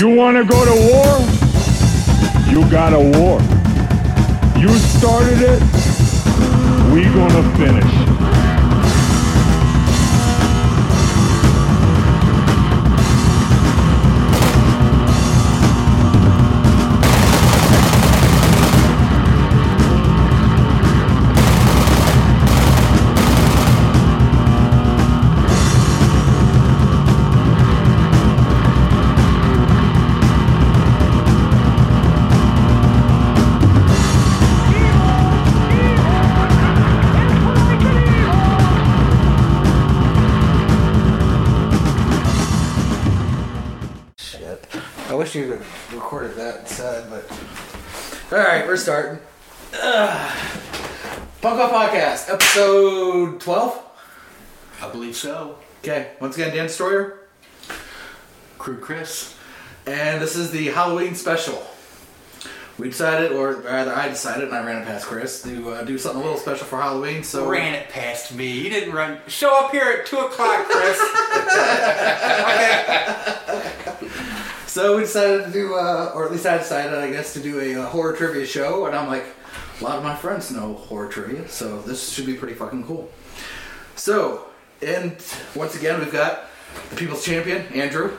You want to go to war? You got a war. You started it. We gonna finish. Wish you had recorded that instead, but. Alright, we're starting. Ugh. Punk Off Podcast, episode 12. I believe so. Okay, once again, Dan Destroyer. Crew Chris. And this is the Halloween special. We decided, or rather, I decided, and I ran it past Chris, to uh, do something a little special for Halloween. So Ran it past me. You didn't run. Show up here at 2 o'clock, Chris. So we decided to do, uh, or at least I decided, I guess, to do a uh, horror trivia show. And I'm like, a lot of my friends know horror trivia, so this should be pretty fucking cool. So, and once again, we've got the people's champion, Andrew.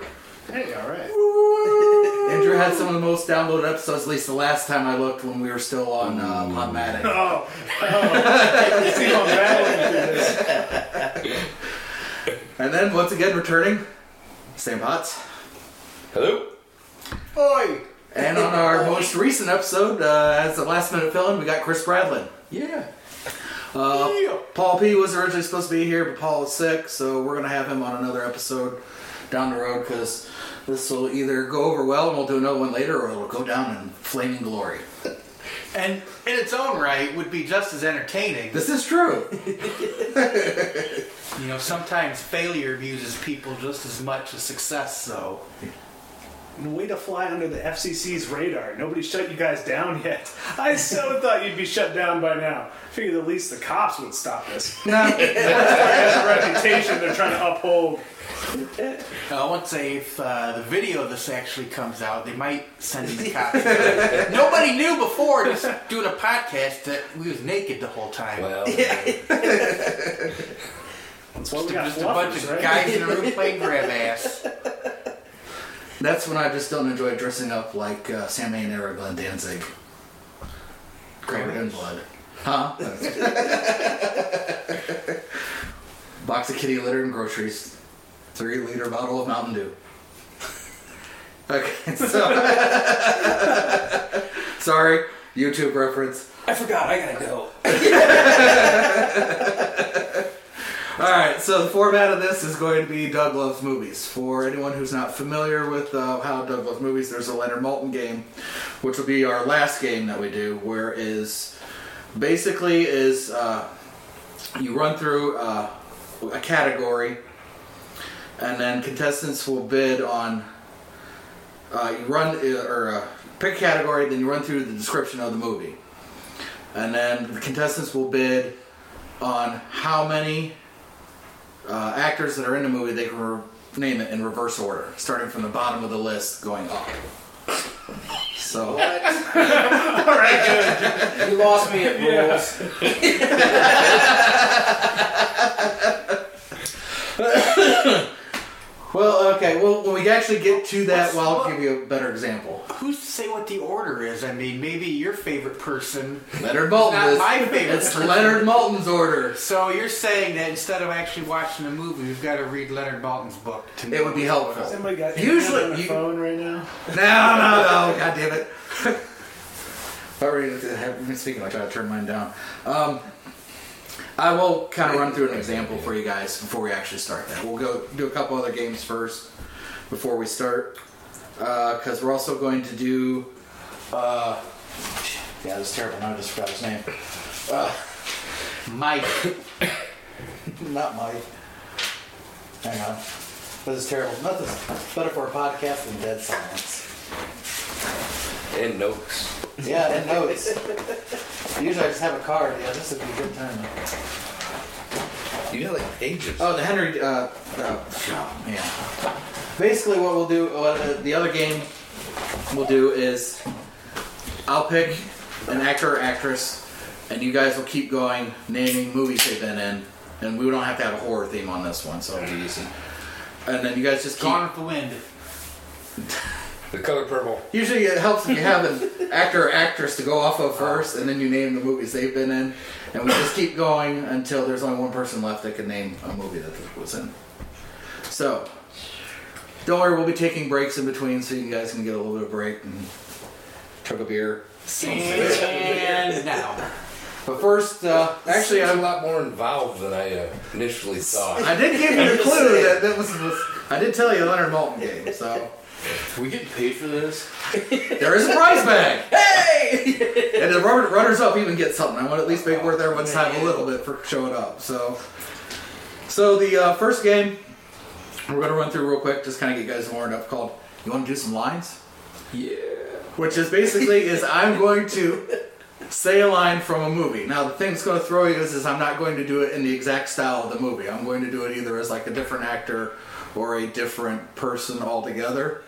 Hey, all right. Andrew had some of the most downloaded episodes, at least the last time I looked when we were still on uh, Podomatic. Oh, oh. See how bad we do this. And then, once again, returning, Sam Potts. Hello? Oi! And on our most recent episode, uh, as a last minute fill in, we got Chris Bradlin. Yeah. Uh, Paul P was originally supposed to be here, but Paul is sick, so we're going to have him on another episode down the road because this will either go over well and we'll do another one later, or it'll go down in flaming glory. and in its own right, would be just as entertaining. This is true. You know, sometimes failure amuses people just as much as success, so. Way to fly under the FCC's radar. Nobody shut you guys down yet. I so thought you'd be shut down by now. Figured at least the cops would stop this. Now, That's a reputation they're trying to uphold. I want to say if uh, the video of this actually comes out, they might send in the cops. Nobody knew before just doing a podcast that we was naked the whole time. Well, That's why we got just a bunch fluffers, of right? guys in a room playing grab ass. that's when I just don't enjoy dressing up like uh, Sam or Glenn Danzig. Covered in blood. Huh? Box of kitty litter and groceries. Three liter bottle of Mountain Dew. Okay, so. Sorry, YouTube reference. I forgot. I gotta go. Alright, so the format of this is going to be Doug Loves Movies. For anyone who's not familiar with uh, how Doug Loves Movies, there's a Leonard Maltin game, which will be our last game that we do, where is basically is uh, you run through uh, a category, and then contestants will bid on. Uh, you run uh, or uh, pick a category, then you run through the description of the movie, and then the contestants will bid on how many uh, actors that are in the movie, they can re- name it in reverse order, starting from the bottom of the list going up. So, All right, good. You lost me at rules. well, okay. Well, when we actually get to that, well, I'll give you a better example. Who's to say what the order is? I mean, maybe your favorite person. Leonard Maltin. Not is- my favorite It's person. Leonard Maltin's order. So you're saying that instead of actually watching the movie, we've got to read Leonard Maltin's book to It would be helpful. Somebody got Usually- internet on their you- phone right now. No, no, no! God damn it! I Already have been speaking. I try to turn mine down. Um, I will kind of run through an example for you guys before we actually start that. We'll go do a couple other games first before we start because we're also going to do. Uh, yeah, this is terrible. Now I just forgot his name. Uh, Mike. not Mike. Hang on. This is terrible. Nothing's better for a podcast than dead silence. And notes. Yeah, and notes. Usually I just have a card. Yeah, this would be a good time. You got like pages. Oh, the Henry. Uh, uh, oh, man. basically what we'll do, what, uh, the other game we'll do is I'll pick an actor or actress, and you guys will keep going naming movies they've been in, and we don't have to have a horror theme on this one, so it'll be easy. And then you guys just keep. Gone with the Wind. The color purple. Usually it helps if you have an actor or actress to go off of first, and then you name the movies they've been in, and we just keep going until there's only one person left that can name a movie that it was in. So, don't worry, we'll be taking breaks in between, so you guys can get a little bit of break and chug a beer. And now. But first, uh, actually, I'm a lot more involved than I uh, initially thought. I did give you a clue that that was, was I did tell you a Leonard Maltin game, so We get paid for this? there is a prize bag. Hey! and the runner- runners up even get something. I want to at least make worth everyone's time a little bit for showing up. So, so the uh, first game we're going to run through real quick, just kind of get guys warmed up. Called "You Want to Do Some Lines?" Yeah. Which is basically is I'm going to say a line from a movie. Now the thing that's going to throw you is, is I'm not going to do it in the exact style of the movie. I'm going to do it either as like a different actor or a different person altogether,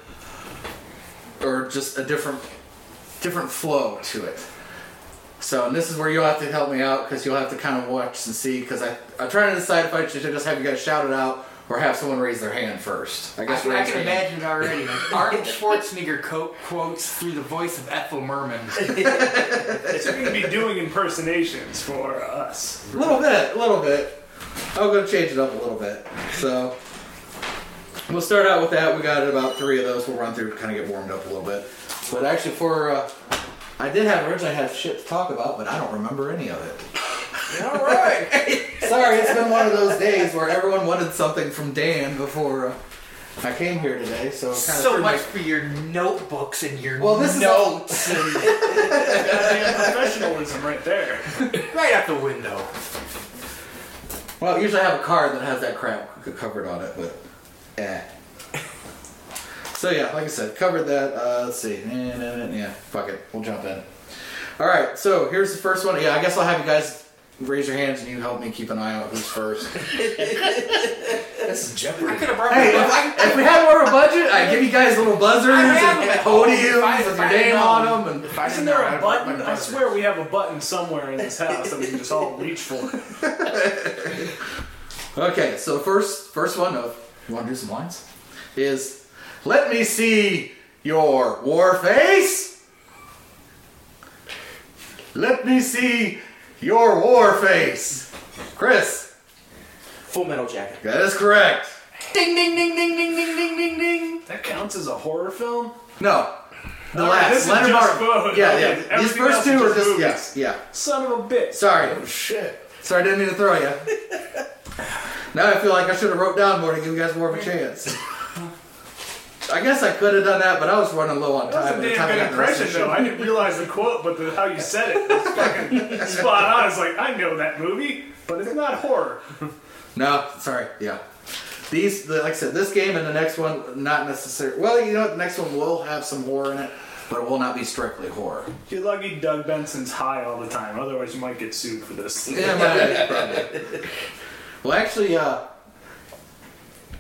or just a different different flow to it. So and this is where you'll have to help me out because you'll have to kind of watch and see because I I'm trying to decide if I should just have you guys shout it out or have someone raise their hand first. I I guess can, I raise can your hand. imagine it already. Arnold Schwarzenegger co- quotes through the voice of Ethel Merman. So you're going to be doing impersonations for us. A little bit, a little bit. I'm gonna change it up a little bit. So we'll start out with that. We got about three of those. We'll run through, kind of get warmed up a little bit. But actually, for uh, I did have originally had shit to talk about, but I don't remember any of it. All right. Sorry, it's been one of those days where everyone wanted something from Dan before uh, I came here today. So kind of so much for your notebooks and your Well, this is notes and Goddamn professionalism right there. right out the window. Well, usually I have a card that has that crap covered on it, but eh. So yeah, like I said, covered that. Uh, let's see. Nah, nah, Yeah, fuck it. We'll jump in. All right. So here's the first one. Yeah, I guess I'll have you guys raise your hands and you help me keep an eye out who's first. This is I could have brought hey, if, I, if we had more of a budget, I'd give you guys little buzzers I have them and at podiums I- with if your name on them. And Isn't there know, a I'd brought button? my I swear we have a button somewhere in this house that we can just all reach for. Okay, so first first one of you want to do some lines is let me see your war face. Let me see your war face. Chris, Full metal jacket. that is correct. Ding ding ding ding ding ding ding ding ding. That counts as a horror film? No. The All right, last. this is Leonard just Martin. food. Yeah, Okay, yeah. These first two are just just movies. yes, yeah. Son of a bitch. Sorry. Oh shit. Sorry, I didn't mean to throw you. now I feel like I should have wrote down more to give you guys more of a chance. I guess I could have done that, but I was running low on That was time. a by the time I damn good the rest of impression, though. I didn't realize the quote, but the, how you said it was fucking spot on. It's like, I know that movie, but it's not horror. No, sorry. Yeah. These, the, like I said, this game and the next one, not necessarily. Well, you know what? The next one will have some horror in it, but it will not be strictly horror. You're lucky Doug Benson's high all the time. Otherwise, you might get sued for this. Yeah, might- probably. Well, actually, uh,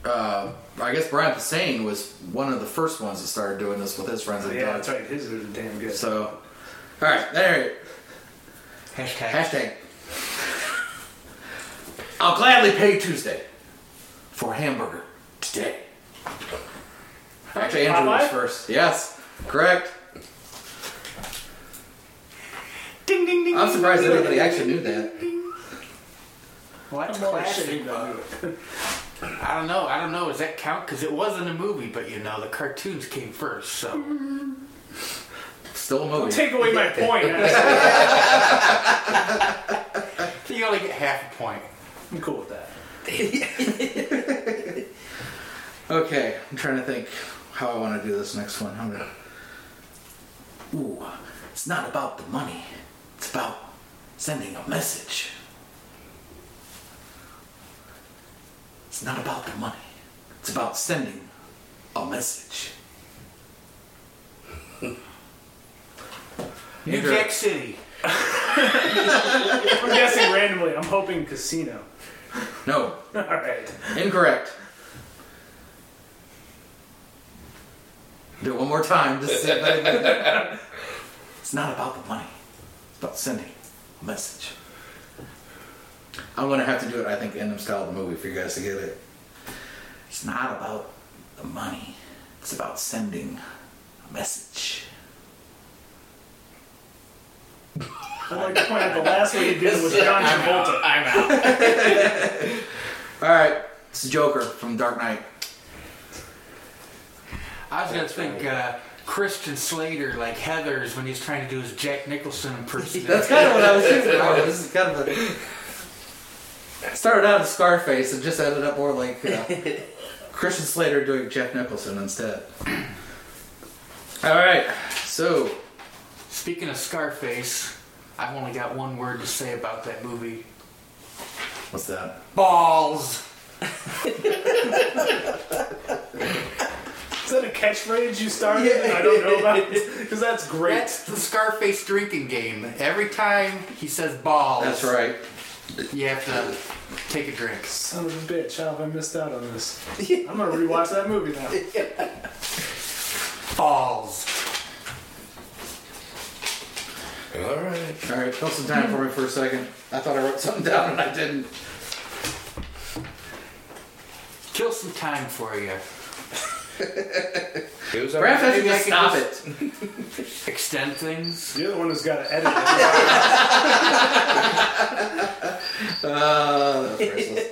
uh, I guess Brian Posehn was one of the first ones that started doing this with his friends and yeah, dogs. that's right. His is damn good. So, all right, there. Hashtag. Hashtag. I'll gladly pay Tuesday for a hamburger today. Actually, Andrew was first. Yes, correct. Ding ding ding. I'm surprised ding, anybody ding, actually ding, knew that. Ding, ding. Well, that's I'm more classic. I knew it. I don't know. I don't know. Does that count? Because it wasn't a movie, but you know, the cartoons came first. So Still a movie. Take away my point. asshole. you only get half a point. I'm cool with that. Okay, I'm trying to think how I want to do this next one. I'm gonna. Ooh, it's not about the money. It's about sending a message. It's not about the money. It's about sending a message. New Andrew. Jack City. I'm guessing randomly. I'm hoping casino. No, All right. incorrect. Do it one more time. Just see if anybody- it's not about the money. It's about sending a message. I'm gonna have to do it. I think in the style of the movie for you guys to get it. It's not about the money. It's about sending a message. I'd like to point out the last one he did was John Travolta. I'm out. All right, it's Joker from Dark Knight. I was gonna think uh, Christian Slater, like Heather's, when he's trying to do his Jack Nicholson impersonation. That's kind of what I was thinking about. This is kind of a. It started out as Scarface and just ended up more like uh, Christian Slater doing Jack Nicholson instead. All right, so Speaking of Scarface, I've only got one word to say about that movie: what's that? balls. Is that a catchphrase you started and I don't know about? it Because that's great. That's the Scarface drinking game. Every time he says balls, That's right. You have to take a drink. Son of a bitch, how have I missed out on this? I'm gonna rewatch that movie now. Balls. All right. All right, fill some time for me for a second. I thought I wrote something down and I didn't. Kill some time for you. Here's Perhaps I should Maybe I just can stop just- it. Extend things. You're the one who's got to edit it. Uh, that's priceless.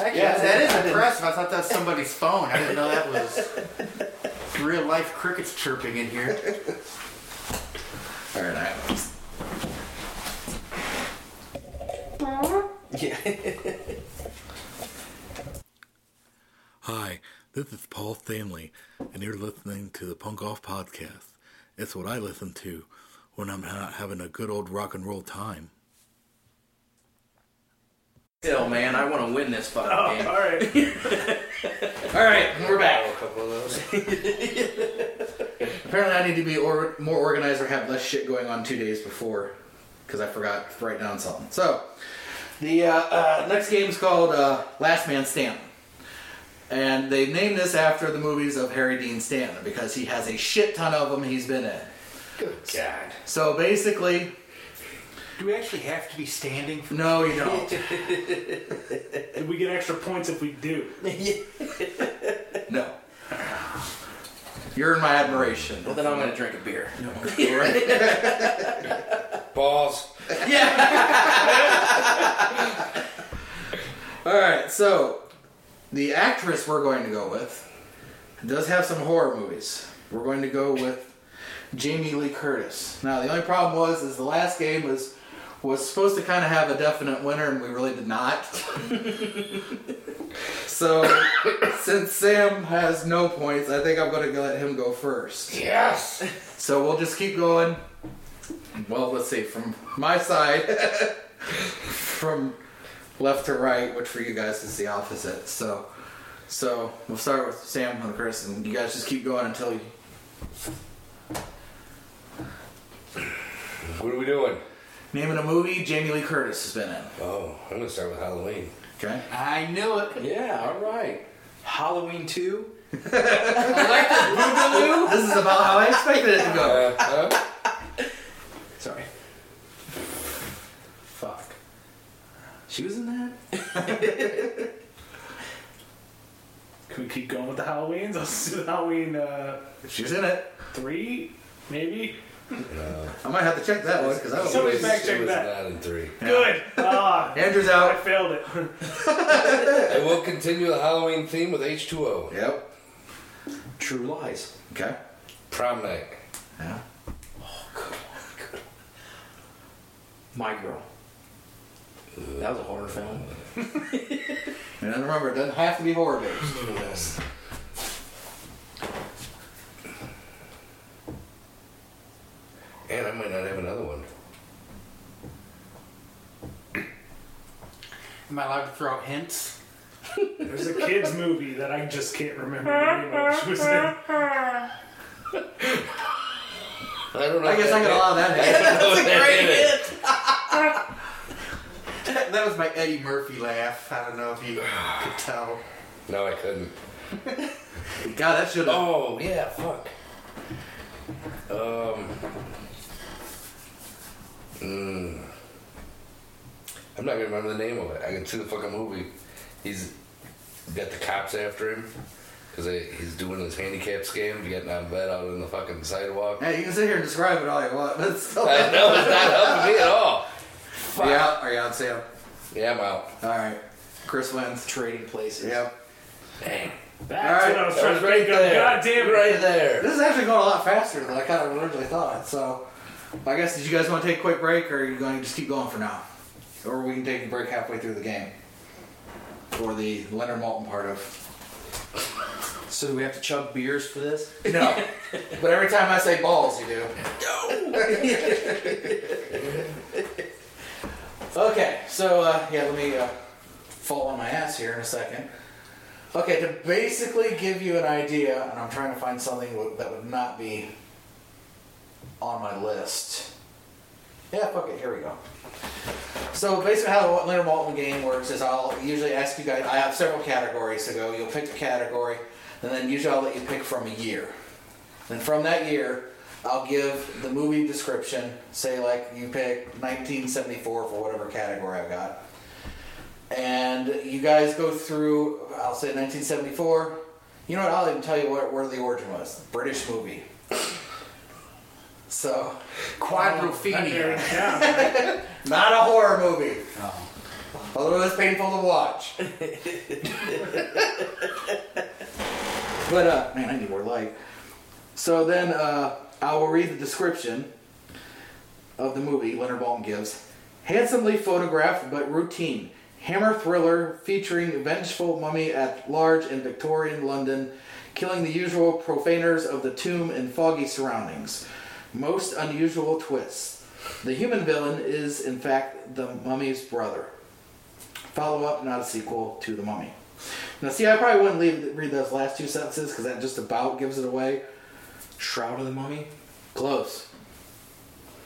Actually, Yeah, that is I didn't- impressive. I thought that was somebody's phone. I didn't know that was real life crickets chirping in here. All right, I have Hi, this is Paul Stanley, and you're listening to the Punk Off Podcast. It's what I listen to when I'm not having a good old rock and roll time. Still, man, I want to win this fucking Oh, game. all right. All right, we're back. a couple of those. Apparently, I need to be or- more organized or have less shit going on two days before because I forgot to write down something. So, the uh, uh, next game is called uh, Last Man Stanton. And they named this after the movies of Harry Dean Stanton because he has a shit ton of them he's been in. Good God. So basically, Do we actually have to be standing? For no, you don't. Do we get extra points if we do? No. You're in my admiration. Well, then I'm gonna drink a beer. Balls. Yeah. All right, so the actress we're going to go with does have some horror movies. We're going to go with Jamie Lee Curtis. Now, the only problem was is the last game was was supposed to kind of have a definite winner, and we really did not. so, since Sam has no points, I think I'm going to let him go first. Yes. So we'll just keep going. Well, let's see, from my side, from left to right, which for you guys is the opposite. So, so we'll start with Sam and Chris, and you guys just keep going until you. What are we doing? Naming a movie Jamie Lee Curtis has been in. Oh, I'm gonna start with Halloween. Okay. I knew it. Yeah, all right. Halloween 2. This is about how I expected it to go. Uh, huh? Sorry. She was in that? Can we keep going with the Halloweens? Let's do the Halloween uh, She's in it. three, maybe. I might have to check that one because I was. Somebody It was- fact check it was that. Not in three. Good. Ah, Andrew's I out. failed it. I will continue the Halloween theme with H2O. Yep. True Lies. Okay. Prom night. Yeah. My Girl. That was a horror film. And then remember, it doesn't have to be horror based for this. And I might not have another one. Am I allowed to throw out hints? There's a kids movie that I just can't remember the name of. She was in. I don't know. I guess I can that- allow that. That's a great That was my Eddie Murphy laugh. I don't know if you could tell. No, I couldn't. God, that should have. Oh yeah, fuck. Um. mm, I'm not gonna remember the name of it. I can see the fucking movie. He's got the cops after him because he's doing his handicap scam, getting out of bed out on the fucking sidewalk. Hey, you can sit here and describe it all you want, but it's still. I know it's not helping me at all. Are you out? Are you out, Sam? Yeah, I'm out. All right. Chris wins. Trading places. Yep. Dang. That's All right. what I was That trying was to right think of. there. God damn it. Right there. This is actually going a lot faster than I kind of originally thought. So, I guess did you guys want to take a quick break, or are you going to just keep going for now, or we can take a break halfway through the game for the Leonard Maltin part of. So do we have to chug beers for this? No, but every time I say balls, you do. okay, so uh, yeah, let me uh, fall on my ass here in a second. Okay, to basically give you an idea, and I'm trying to find something that would not be on my list. Yeah, fuck it, here we go. So basically, how the Leonard Maltin game works is I'll usually ask you guys. I have several categories to go. You'll pick a category, and then usually I'll let you pick from a year. Then from that year, I'll give the movie description. Say like you pick 1974 for whatever category I've got, and you guys go through. I'll say 1974. You know what? I'll even tell you what, where the origin was. British movie. So, That Quadrophenia. narrowed it not a horror movie. Oh. Although it's painful to watch. but uh, man, I need more light. So then uh, I will read the description of the movie Leonard Maltin gives. Handsomely photographed but routine. Hammer thriller featuring vengeful mummy at large in Victorian London, killing the usual profaners of the tomb in foggy surroundings. Most unusual twists. The human villain is, in fact, the mummy's brother. Follow up, not a sequel to The Mummy. Now, see, I probably wouldn't leave, read those last two sentences because that just about gives it away. Shroud of the Mummy? Close.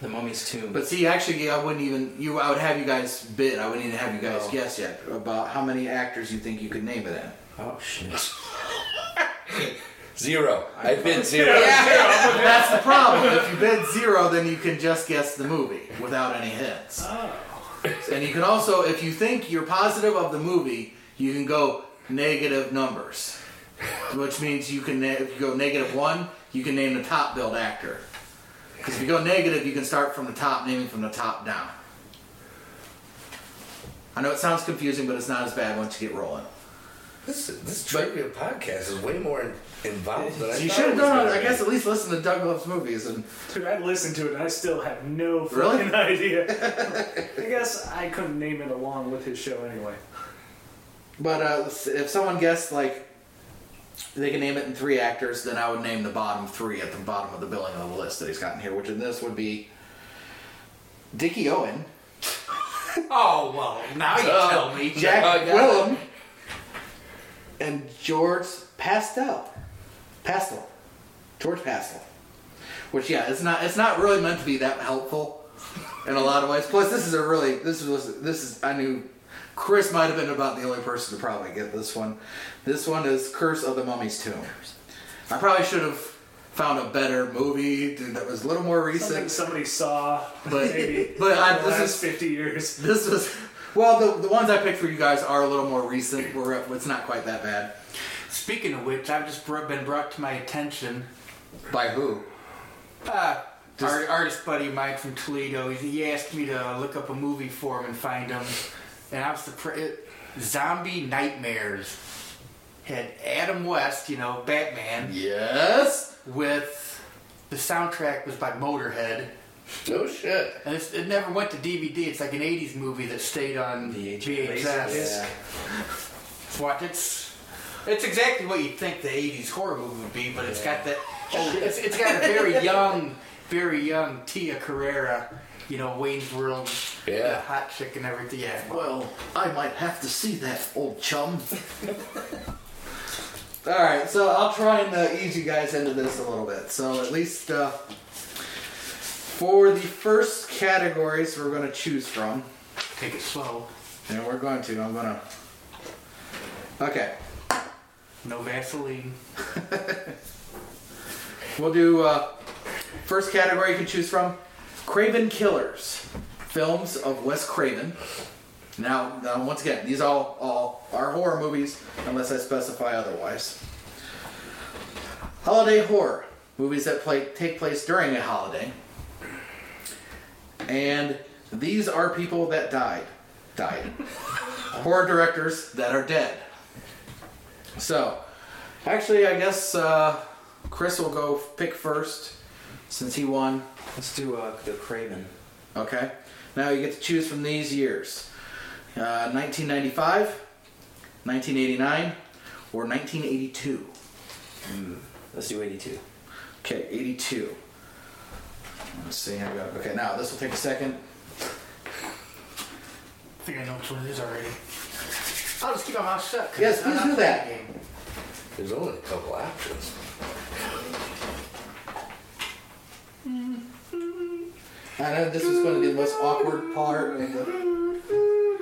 The Mummy's Tomb. But see, actually, I wouldn't even you. I would have you guys bid. I wouldn't even have you guys Oh. guess yet about how many actors you think you could name it in. oh, shit. Zero. I bid zero. That's the problem. If you bid zero, then you can just guess the movie without any hints. Oh. And you can also, if you think you're positive of the movie, you can go negative numbers, which means you can na- if you go negative one, you can name the top billed actor. Because if you go negative, you can start from the top, naming from the top down. I know it sounds confusing, but it's not as bad once you get rolling. This this trivia podcast is way more involved than I So you should have was done. gonna I guess at least listen to Doug Loves movies and Dude, I listened to it and I still have no Really? fucking idea. I guess I couldn't name it along with his show anyway. But uh, if someone guessed like they can name it in three actors, then I would name the bottom three at the bottom of the billing of the list that he's got in here, which in this would be Dickie Owen, Oh well, now you Oh. tell me. Jack got Gwillim, and George Pastell. Pastell, George Pastell. Which yeah, it's not it's not really meant to be that helpful in a lot of ways. Plus, this is a really this was this is I knew Chris might have been about the only person to probably get this one. This one is Curse of the Mummy's Tomb. I probably should have found a better movie dude, that was a little more Something recent. somebody saw But- maybe but I- this is- 50 years. This was well, the, the ones I picked for you guys are a little more recent. We're, it's not quite that bad. Speaking of which, I've just been brought to my attention. By who? Uh, Just- art, artist buddy of mine from Toledo. He, he asked me to look up a movie for him and find him, and I was surprised. Zombie Nightmares had Adam West, you know, Batman, Yes. with the soundtrack was by Motorhead. No shit. And it's, it never went to DVD. It's like an '80s movie that stayed on VHS. VHS. What it's it's exactly what you'd think the '80s horror movie would be, but it's got that. It's, it's got a very young, very young Tia Carrere. You know, Wayne's World, Yeah. the hot chick and everything. Yeah. Well, I might have to see that, old chum. All right, so I'll try and uh, ease you guys into this a little bit. So at least uh, for the first categories we're going to choose from, Take it slow. and we're going to, I'm going to. Okay. No Vaseline. We'll do uh, first category you can choose from: Craven Killers, films of Wes Craven. Now, now once again, these all all are horror movies unless I specify otherwise. Holiday horror movies that play take place during a holiday. And these are people that died. Died. horror directors that are dead. So, actually, I guess uh, Chris will go pick first since he won. Let's do uh, the Craven. Okay. Now you get to choose from these years uh, 1995, 1989, or 1982. Let's do 82. Okay, 82. Let's see. How we go. Okay, now this will take a second. I think I know which one it is already. I'll just keep my mouth shut. Yes, I'm please not do that. game. There's only a couple options. I know this is going to be the most awkward part. Of the,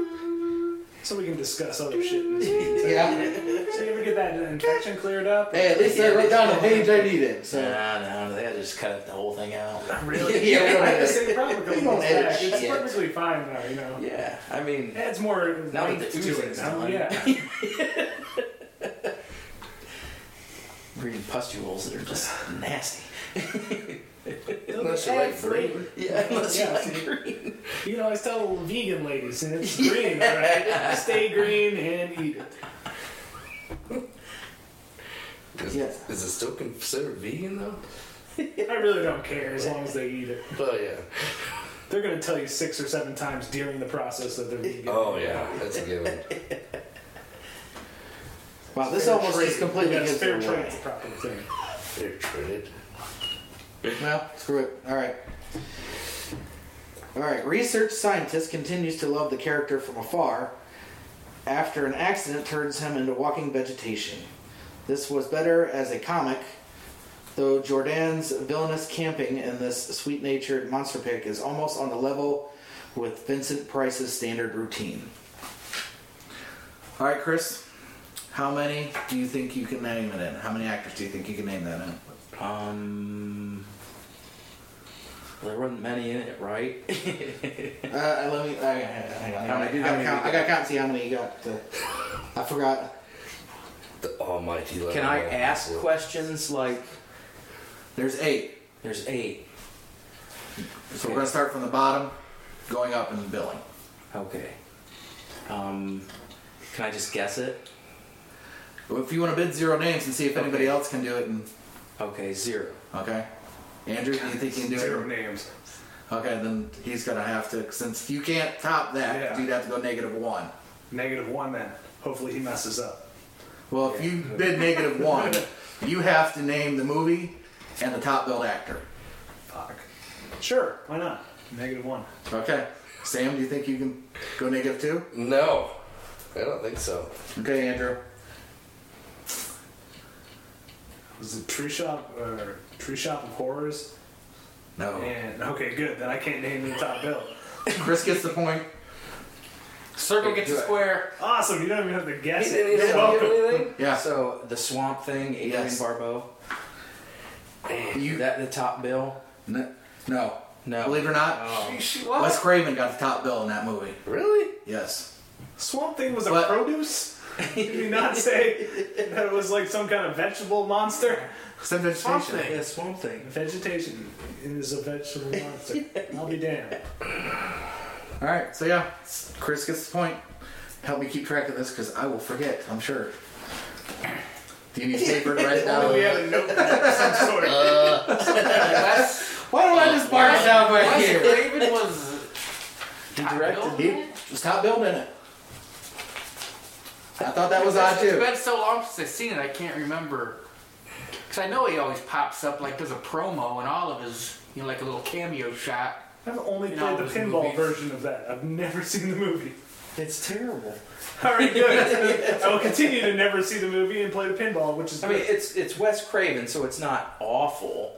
So we can discuss other shit. in this yeah. So you ever get that infection cleared up? Hey, at least I wrote down the page I needed. So. Nah, no, they had to just cut the whole thing out. Really? Yeah, we don't I edit. say probably We don't edit. It's shit. perfectly fine now, you know. Yeah, I mean, It adds more Now that length the to oozing's it. now, done. Yeah. reading pustules that are just nasty. Unless you like green. Yeah, unless Yeah. you like green. You know, I tell vegan ladies, and it's green, all right? Stay green and eat it. Is, Yes. is it still considered vegan though? I really don't care as long as they eat it. Oh yeah. They're going to tell you six or seven times during the process that they're vegan. Oh yeah. That's a given. Wow, this Fair almost trade. just completely Yes, gives fair trade away. is the proper thing. Fair trade. Well, screw it. All right. All right. Research scientist continues to love the character from afar after an accident turns him into walking vegetation. This was better as a comic, though Jourdan's villainous camping in this sweet-natured monster pick is almost on the level with Vincent Price's standard routine. All right, Chris. How many do you think you can name it in? How many actors do you think you can name that in? Um, there weren't many in it, right? Uh, let me. Uh, hang on. How I many- do how gotta many count. I gotta count see how many you got. uh, I forgot. The almighty level. Can I ask questions like? There's eight. There's eight. So we're gonna start from the bottom, going up in billing. Okay. Um, can I just guess it? Well, If you want to bid zero names and see if anybody else can do it, and Okay, zero. okay, Andrew, do you think you can do Zero it? names. Okay, then he's gonna have to. Since you can't top that, Yeah. you'd have to go negative one. Negative one then. Hopefully he messes up. Well, if you bid negative one, you have to name the movie and the top billed actor. Fuck. Sure, why not? Negative one. Okay, Sam, do you think you can go negative two? No. I don't think so. Okay, Andrew. Was it Tree Shop or Tree Shop of Horrors? No. And okay, good. Then I can't name the top bill. Chris gets the point. Circle gets do a it. square. Awesome. You don't even have to guess He it. didn't You're even welcome. give anything. Yeah. So the Swamp Thing, Adrienne Yes. Barbeau. You That the top bill? no, no. No. Believe it or not, Oh. She, what? Wes Craven got the top bill in that movie. Really? Yes. Swamp Thing was a What? produce? Did you not say that it was like some kind of vegetable monster? Some vegetation. Something. Yeah, Swamp Thing. Vegetation is a vegetable monster. I'll be damned. All right. So yeah, Chris gets the point. Help me keep track of this because I will forget. I'm sure. Do you need paper to write it down? We had a notepad of some sort. Wes, Why don't I just mark it down right Wes here? Craven was. He directed. He was top billed in it. I thought that was odd too. It's been so long since I've seen it, I can't remember. Because I know he always pops up like there's a promo and all of his, you know, like a little cameo shot. I've only You played the those pinball movies. version of that. I've never seen the movie. It's terrible. All right, good. I will continue to never see the movie and play the pinball, which is I mean, good. it's it's Wes Craven, so it's not awful.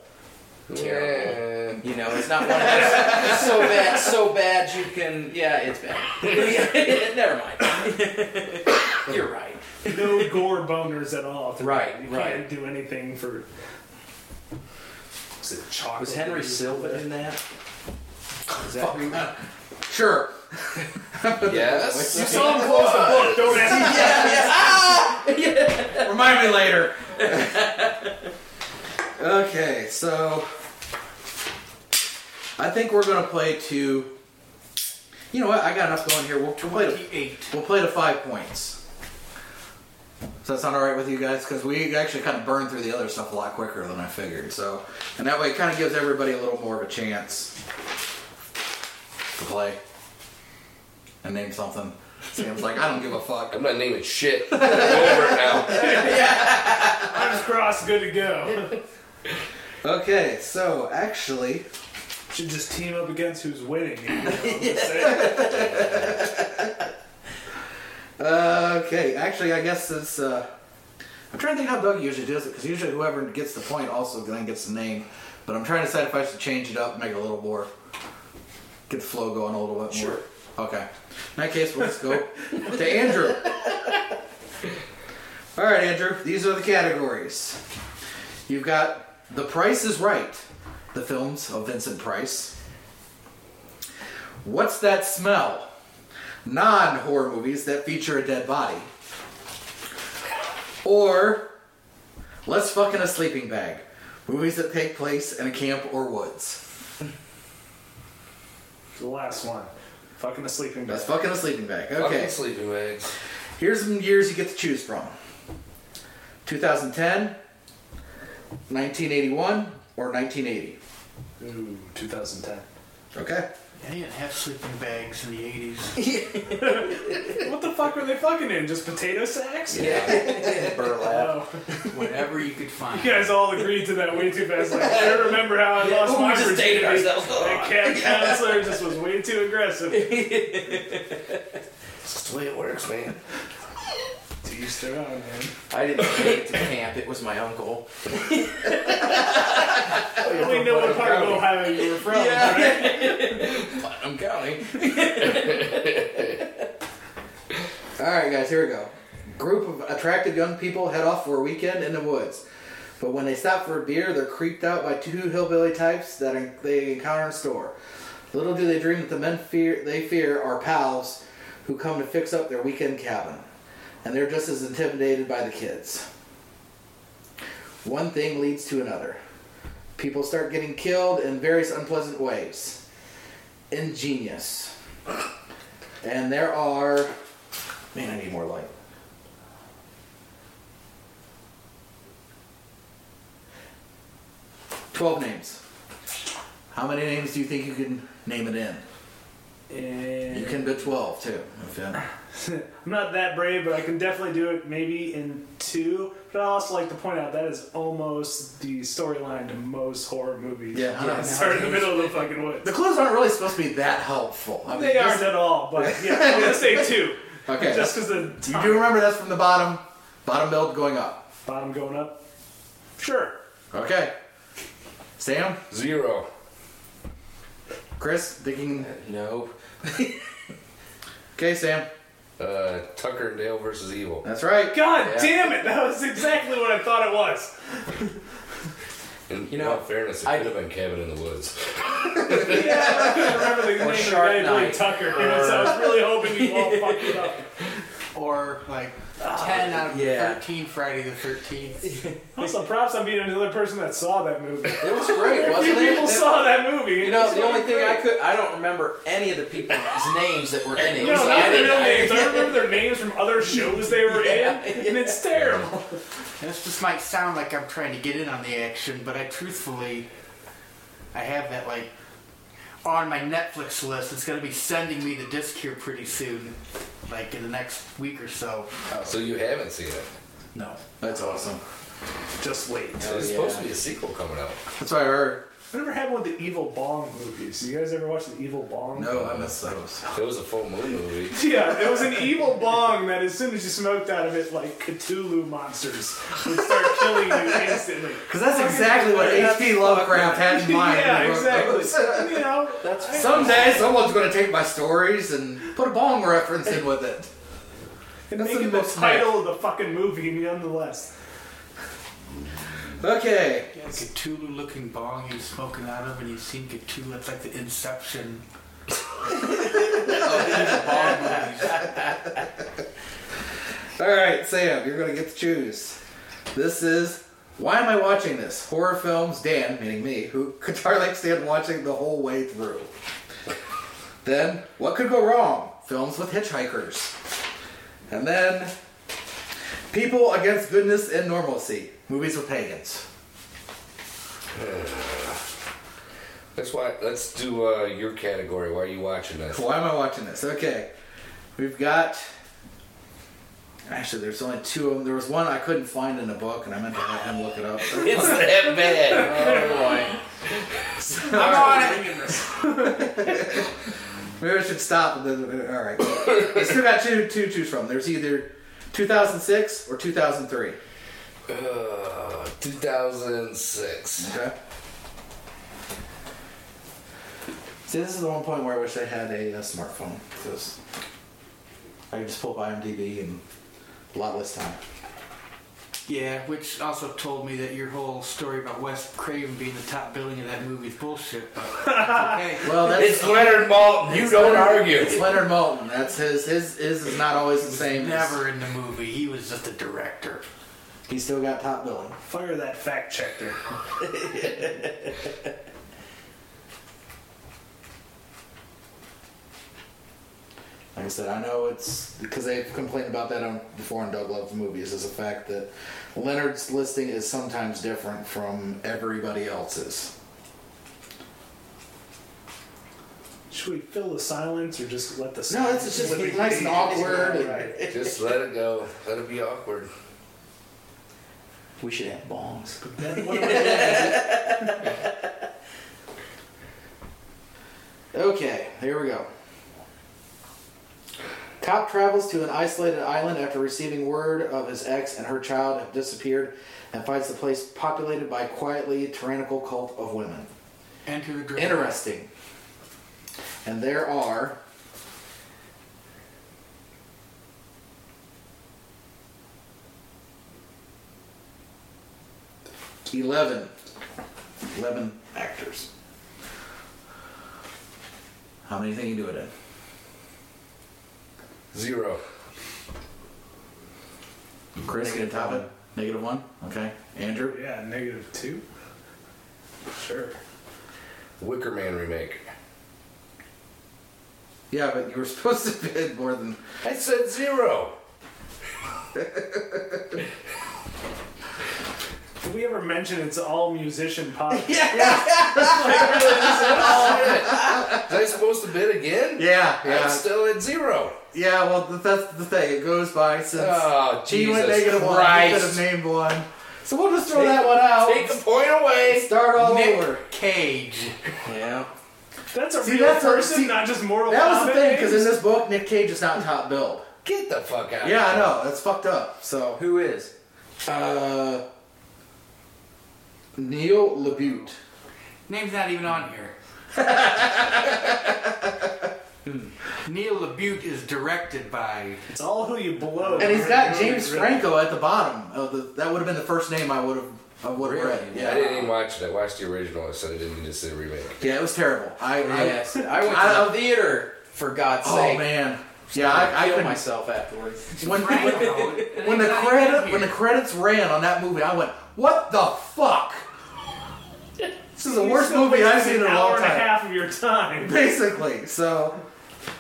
Terrible. Yeah. You know, it's not one of those it's so bad, so bad you can. Yeah, it's bad. Never mind. You're right. no gore boners at all. Right, You right. can't do anything for. Is it chocolate? Was Henry Silva in that? Is that who? Sure. Yes. You saw him close the book. Don't ask. Ah! Remind me later. okay, so I think we're gonna play to. You know what? I got enough going here. We'll, we'll play to, 28. we'll play to five points. Does that sound all right with you guys? Because we actually kind of burned through the other stuff a lot quicker than I figured. So, and that way it kind of gives everybody a little more of a chance to play and name something. Sam's like, I don't give a fuck. I'm not naming shit. Go over it now. Arms crossed, good to go. Okay, so actually, Should just team up against who's winning. You know? Okay, actually, I guess it's. Uh, I'm trying to think how Doug usually does it because usually whoever gets the point also then gets the name. But I'm trying to decide if I should change it up, make it a little more, get the flow going a little bit more. Sure. Okay. In that case, we'll just go to Andrew. All right, Andrew. These are the categories. You've got The Price is Right, the films of Vincent Price. What's that smell? Non horror movies that feature a dead body. Or Let's Fuck in a Sleeping Bag. Movies that take place in a camp or woods. the last one. Fucking a sleeping bag. Let's Fuck in a Sleeping Bag. Fucking Okay. sleeping bags. Here's some years you get to choose from 2010, 1981, or 1980. Ooh, 2010. Okay. They didn't have sleeping bags in the 80s. What the fuck were they fucking in? Just potato sacks? Yeah, burlap. Oh, Whatever you could find. you guys all agreed to that way too fast. Like, I remember how I lost my just dated virginity. ourselves. That cat counselor just was way too aggressive. That's the way it works, man. To each their own, man. I didn't make it to camp. It was my uncle. We know what part of Ohio you were from, right? Putnam County. All right, guys, here we go. Group of attractive young people head off for a weekend in the woods. But when they stop for a beer, they're creeped out by two hillbilly types that they encounter in a store. Little do they dream that the men fear they fear are pals who come to fix up their weekend cabin. And they're just as intimidated by the kids. One thing leads to another. People start getting killed in various unpleasant ways. Ingenious. And there are Man, I need more light. Twelve names. How many names do you think you can name it in? And You can do twelve too. If you- I'm not that brave, but I can definitely do it maybe in two. But I also like to point out that is almost the storyline to most horror movies. Yeah, I know. Start in the middle of the fucking woods. The clues aren't really supposed to be that helpful. I mean, They this- aren't at all, but yeah, I'm gonna say two. Okay. Just because the you do remember that's from the bottom, bottom build going up. bottom going up. Sure. Okay. Sam, Zero. Chris, thinking. Uh, no. Okay, Sam. Uh, Tucker and Dale versus Evil. That's right. God Yeah. damn it! That was exactly what I thought it was. In, You in know, all fairness, it I- could have been Cabin in the Woods. Yeah, I couldn't remember the name of the guy who played Night. Tucker, so I was really hoping you all fucked it up. Or like ah, 10 out of yeah. 13 Friday the 13th. Also, props on being another person that saw that movie. It was great, A wasn't it? people saw that movie. You know, the only thing I could, I don't remember any of the people's names that were in it. No, So not I their didn't- real I- names. I remember their names from other shows they were in, and it's terrible. This just might sound like I'm trying to get in on the action, but I truthfully, I have that like on my Netflix list. It's going to be sending me the disc here pretty soon, like in the next week or so. So you haven't seen it. No. That's awesome. Just wait. So there's yeah. supposed to be a sequel coming out. That's what I heard. Whatever happened with the Evil Bong movies? You guys ever watch the Evil Bong? No, I missed those. It was a full moon movie. Yeah, it was an evil bong that as soon as you smoked out of it, like Cthulhu monsters would start killing you instantly. Because that's exactly what H.P. Lovecraft had in mind. yeah, when he wrote exactly. you know, That's Someday someone's going to take my stories and put a bong reference in with it. And That's make the it the title of the fucking movie, nonetheless. Okay. Yeah, Cthulhu looking bong he was smoking out of, and you've seen Cthulhu. That's like the Inception oh, of evil bong movies. All right, Sam, you're gonna get to choose. This is why am I watching this? Horror films. Dan, meaning me, who Qatar like stand watching the whole way through. Then what could go wrong? Films with hitchhikers. And then people against goodness and normalcy. Movies with pagans. Let's watch, Let's do uh, your category. Why are you watching this? Why am I watching this? Okay, we've got. Actually, there's only two of them. There was one I couldn't find in a book, and I meant to have him look it up. It's that bad. Oh boy. I'm on it. Maybe I should stop. And then, all right. I still got two two to choose from. There's either 2006 or 2003. Uh, 2006. Okay. See, this is the one point where I wish I had a, uh smartphone because I could just pull up IMDb and a lot less time. Yeah, which also told me that your whole story about Wes Craven being the top billing of that movie is bullshit. But okay. Well, that's It's Leonard Maltin. You don't argue. It's Leonard Maltin. That's his. His his is not always the same. Never in the movie. He was just a director. He's still got top billing. Fire that fact checker. Like I said, I know it's because they've complained about that on before on Doug Loves Movies. Is the fact that Leonard's listing is sometimes different from everybody else's. Should we fill the silence or just let the No, silence? it's just let nice and awkward and- Right. Just let it go. Let it be awkward. We should have bongs. Then what am I doing? Okay, here we go. Cop travels to an isolated island after receiving word of his ex and her child have disappeared and finds the place populated by a quietly tyrannical cult of women. Enter the Dragon. Interesting. And there are eleven. Eleven actors. How many think you do it in? Zero. Chris, can you top it? Negative one? Okay. Andrew? Yeah, negative two. Sure. Wicker Man remake. Yeah, but you were supposed to bid more than I said zero. Did we ever mention it's all musician pop? podcast? Was I supposed to bid again? Yeah, I'm still at zero. Yeah, well, that's the thing. It goes by since Oh, he went negative one. He Christ. could have named one. So we'll just throw that one out. Take a point away. Start all Nick over. Cage. Yeah. That's a See, real that's a- person, see, not just moral. That was the thing, because in this book, Nick Cage is not top billed. Get the fuck out. Yeah, I know. That's fucked up. So, Who is? uh, Neil LaBute. Name's not even on here. Hmm. Neil LaBute is directed by. It's all who you blow. And he's got James really. Franco at the bottom. Of the, that would have been the first name I would have I would have read. I didn't even watch it. I watched the original. I said I didn't need to see the remake. yeah, it was terrible. I, I Yes. I went I- to the theater for God's oh, sake. oh man. Yeah, I, I killed couldn't myself afterwards. when, when, and when the credit when the credits ran on that movie, I went, "What the fuck?" This is the worst still movie I've seen in a an long hour and a time. half of your time. Basically, so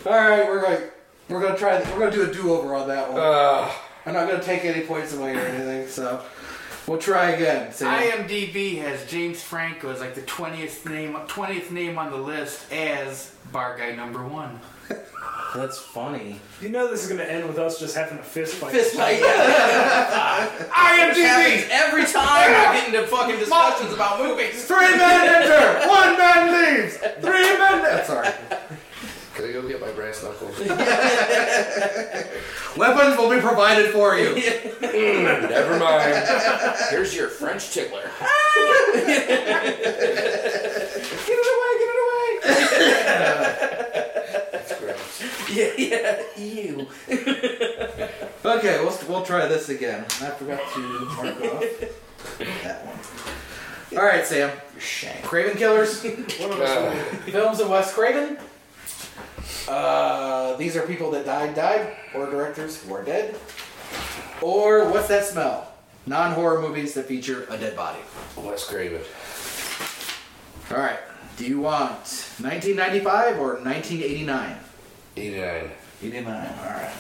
all right, we're going we're gonna try we're gonna do a do over on that one. Uh, I'm not gonna take any points away or anything, so we'll try again. Sam. IMDb has James Franco as like the twentieth name, twentieth name on the list as bar guy number one. That's funny. You know this is going to end with us just having a fist fight. Fist fight. Yeah. IMDb. Every time I get into fucking discussions about movies. Three men enter, one man leaves. Three men. Sorry. can I go get my brass knuckles? Weapons will be provided for you. Hmm, never mind. Here's your French tickler. Get it away, get it away. That's gross. Yeah, yeah. Ew. Okay, we'll, we'll try this again. I forgot to mark off that one. All right, Sam. Shank. Craven Killers. Uh, Films of Wes Craven. Uh, these are people that died, died, or directors who are dead. Or what's that smell? Non-horror movies that feature a dead body. Wes Craven. All right. Do you want 1995 or 1989? 89. 89. All right.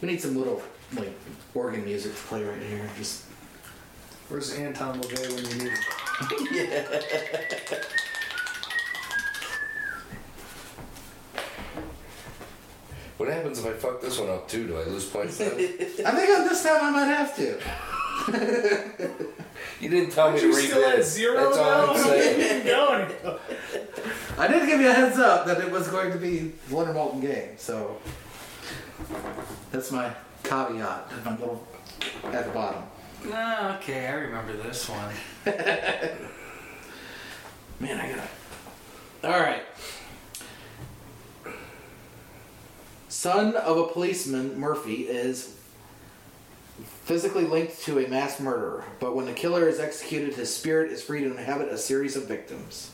We need some little like organ music to play right here. Just Where's Anton LaVey when you need him? What happens if I fuck this one up too? Do I lose points? I think on this time I might have to. you didn't tell me to You read still at zero That's all? I'm saying. Going. I did give you a heads up that it was going to be Leonard Maltin game, so that's my caveat. My little at the bottom. Ah, okay, I remember this one. Man, I got it. All right. Son of a policeman, Murphy is physically linked to a mass murderer, but when the killer is executed, his spirit is free to inhabit a series of victims.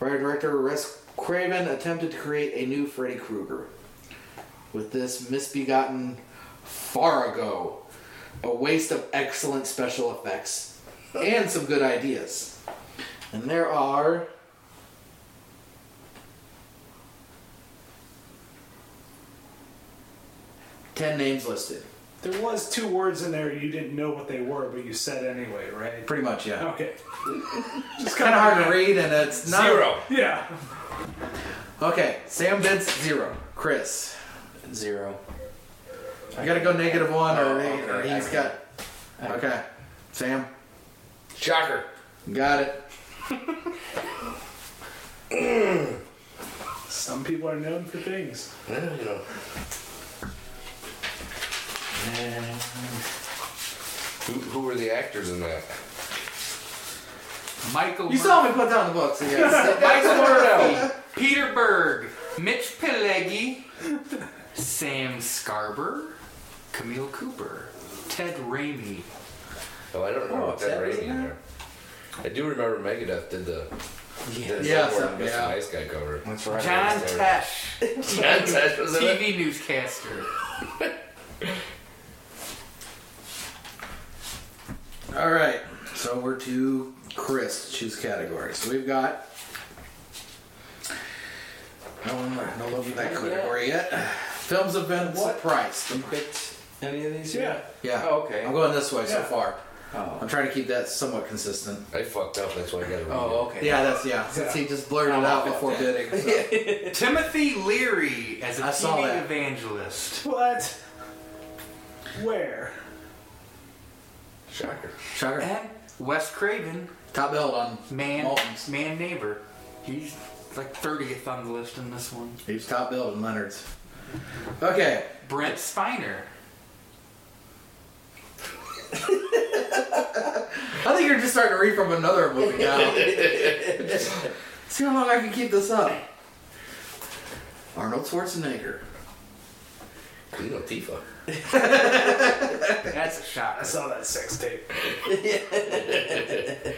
Writer director Wes Craven attempted to create a new Freddy Krueger. With this misbegotten Farago, a waste of excellent special effects and some good ideas. And there are ten names listed. There was two words in there you didn't know what they were, but you said anyway, right? Pretty much, yeah. Okay. It's kind of hard to read, and it's not Zero. Yeah. Okay, Sam bids zero. Chris, Zero. you got to go negative one, or, Oh, or okay, he's I got. Okay, Sam, Shocker. got it. Some people are known for things. Yeah, you know. Who, who were the actors in that? Michael You saw me put down the book, so yes. Michael Murphy, Peter Berg, Mitch Pileggi, Sam Scarber, Camille Cooper, Ted Raimi, Oh, I don't know Oh, what that that was rating in in there. I do remember Megadeth did the did Yeah, the so- um, Mr. yeah. Nice Guy cover. That's right. John. Tesh, John Tesh was in it. TV newscaster. All right, so we're to Chris choose category. So we've got. No, one- no love for that category yet. Films have been What? Price. You picked any of these? Yeah. Yeah. Oh, okay. I'm going this way so Yeah. far. Oh. I'm trying to keep that somewhat consistent. I fucked up, that's why I got to read Oh, okay. Yeah, that's yeah. Since he just blurted it out before that. bidding. so. Timothy Leary as a I saw TV that. evangelist. What? Where? Shocker. Shocker. And Wes Craven, Top billed on man, Maltin's. man neighbor. He's like 30th on the list in this one. He's top billed in Leonard's. Okay. Brent Spiner. I think you're just starting to read from another movie now. See how long I can keep this up. Arnold Schwarzenegger. Queen Latifah. That's a I shocker. saw that sex tape.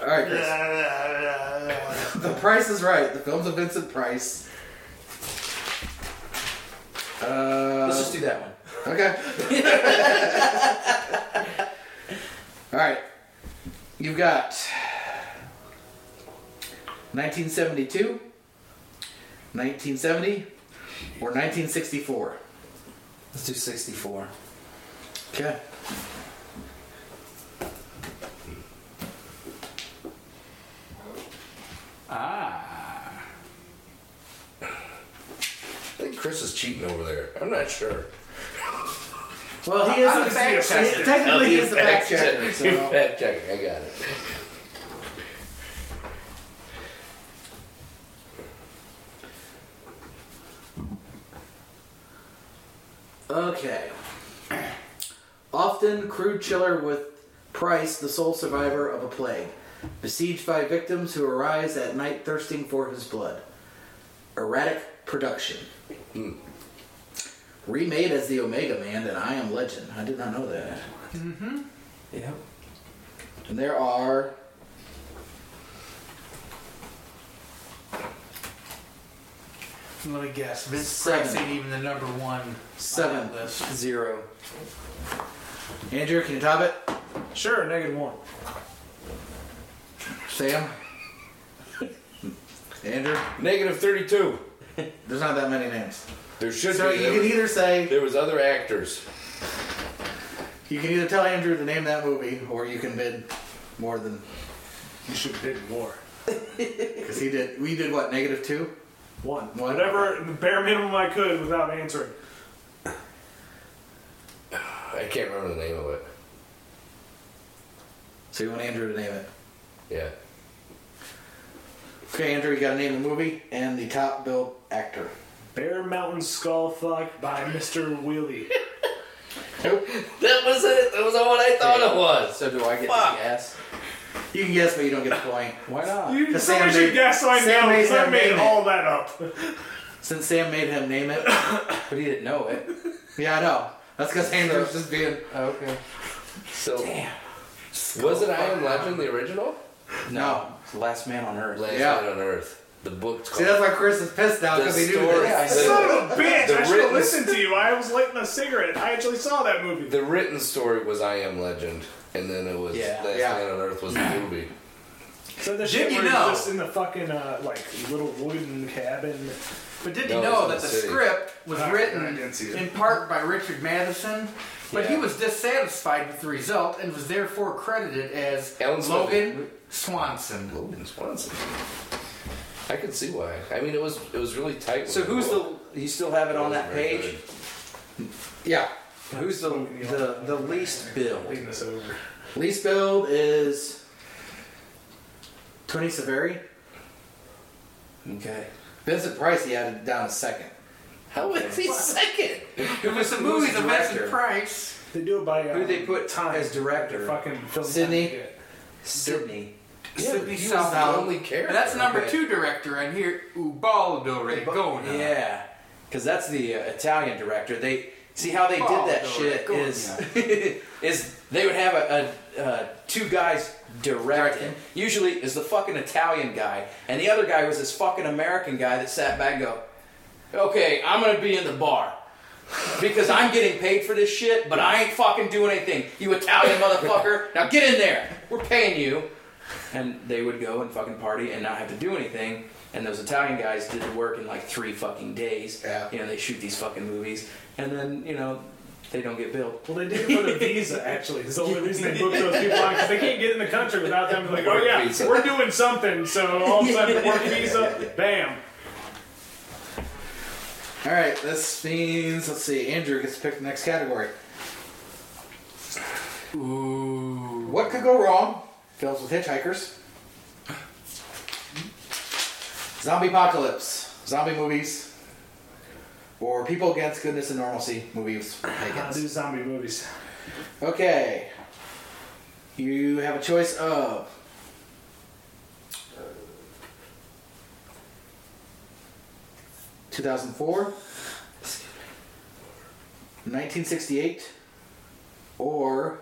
All right, Chris. the Price is Right. The films of Vincent Price. Uh, Let's just do that one. Okay. All right. You've got 1972, 1970, or 1964. Let's do 64. Okay. Ah. I think Chris is cheating over there. I'm not sure. Well, he is I'm the the fact fact checker. Technically, he is the fact checker. So. fact checking. I got it. Okay. Often crude chiller with Price, the sole survivor of a plague, besieged by victims who arise at night thirsting for his blood. Erratic production. Hmm. Remade as the Omega Man and I Am Legend. I did not know that. Mm-hmm. Yep. And there are Let me guess. Vince Seven. Price ain't even the number one Seven. on that list. Zero. Andrew. Can you top it? Sure, negative one. Sam. Andrew. Negative 32. There's not that many names. There should be. So be. you There, can was- either say there was other actors. you can either tell Andrew to name that movie, or you can bid more than You should bid more. because he did. We did what? Negative two. One. One. Whatever, the bare minimum I could without answering. I can't remember the name of it. So you want Andrew to name it? Yeah. Okay, Andrew, you got to name the movie and the top billed actor. Bear Mountain Skull Fuck by Mr. Wheelie. Nope. That was it. That was not what I thought it was. So do I get Fuck. the guess? You can guess, but you don't get the point. Why not? You, Because somebody Sam should made- guess so I Sam know, made 'cause I him made name all that up. Since Sam made him name it. But he didn't know it. yeah, I know. That's because Sam was just being. Oh, okay. So, was it I Am Legend the original? No. It's the last man on earth. Last Yeah. Man on Earth. The book's See, called. that's why Chris is pissed now The because he knew story- this. Yeah, I Son said- of a bitch! The I should have written- listened to you. I was lighting a cigarette. I actually saw that movie. the written story was I Am Legend, and then it was Yeah. Last Yeah. Man on Earth was the movie. So the Did shit you know- just in the fucking uh, like little wooden cabin. But did No, you know that the the city. script was Ah, written didn't see it. in part by Richard Matheson, but he was dissatisfied with the result and was therefore credited as Alan Logan Swanson. Logan Swanson. I could see why. I mean, it was it was really tight. So who's the? You still have it on that page. good. Yeah. Who's the the the least bill? Leading this over. Least billed is Tony Severi. Okay. Vincent Price, he had it down a second. How was he second? It was the Who's movies the of Vincent director? Price. They do it by uh, Who they put time as director? Fucking film Sydney. time you get. Sydney. Sidney he was Salkow. the only character. And that's number Okay. two director on here, Ubaldo Ragona. Yeah, because that's the uh, Italian director. They see how they did that shit is is they would have a, a, uh two guys directing. Usually is the fucking Italian guy, and the other guy was this fucking American guy that sat back and go, "Okay, I'm gonna be in the bar." Because I'm getting paid for this shit, but I ain't fucking doing anything. You Italian motherfucker. Now get in there. We're paying you. And they would go and fucking party and not have to do anything. And those Italian guys did the work in like three fucking days. Yeah. You know, they shoot these fucking movies. And then, you know, they don't get billed. Well, they did it for the visa. Actually, it's the only reason they booked those people on because they can't get in the country without them. Like, oh yeah, visa. we're doing something. So all of a sudden, work visa, bam. All right, this means let's see. Andrew gets to pick the next category. Ooh. What could go wrong? Films with hitchhikers. Zombie apocalypse. Zombie movies. Or people against goodness and normalcy movies. Ah, I'll do zombie movies. Okay. You have a choice of two thousand four, nineteen sixty eight, or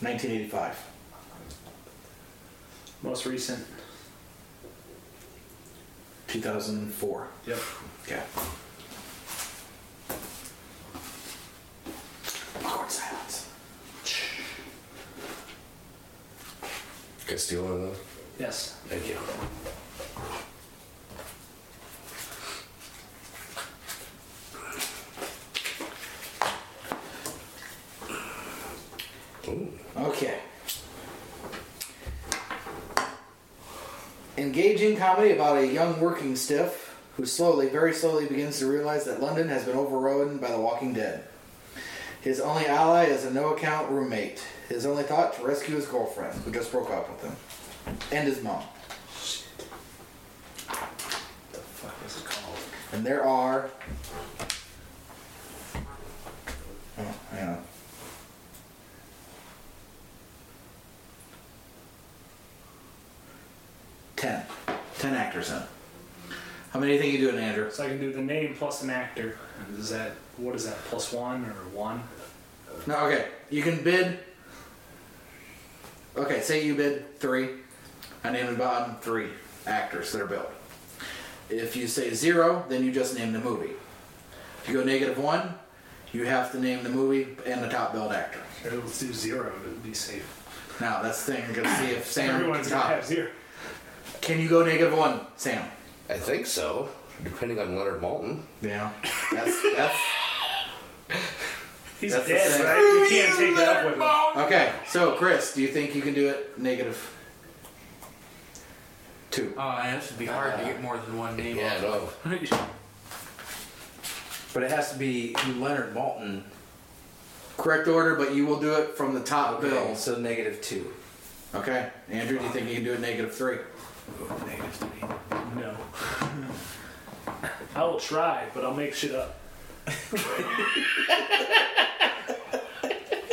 nineteen eighty five. Most recent. Two thousand four. Yep. Okay. Awkward silence. Can I steal one of those? Yes. Thank you. Okay. Engaging comedy about a young working stiff who slowly, very slowly begins to realize that London has been overrun by the walking dead. His only ally is a no account roommate. His only thought to rescue his girlfriend, who just broke up with him, and his mom. What the fuck is it called? And there are. Oh, hang on. Ten. Ten actors in it. How many do you think you doing, Andrew? So I can do the name plus an actor. Is that what is that? Plus one or one? No, okay. You can bid. Okay, say you bid three. I name the bottom three actors that are billed. If you say zero, then you just name the movie. If you go negative one, you have to name the movie and the top billed actor. Or let's do zero to be safe. Now that's the thing. We're gonna see if Sam Everyone's can gonna top. have zero. Can you go negative one, Sam? I think so, depending on Leonard Maltin. Yeah. That's that's He's That's the dead, thing. right? You can't take it up with him. okay. So Chris, do you think you can do it negative two? Oh, man, this would be hard to get more than one name. Yeah, off. no. But it has to be Leonard Maltin. Correct order, but you will do it from the top Okay, bill. so negative two. Okay. Andrew, do you think you can do it negative three? Negative three. No. I will try, but I'll make shit up.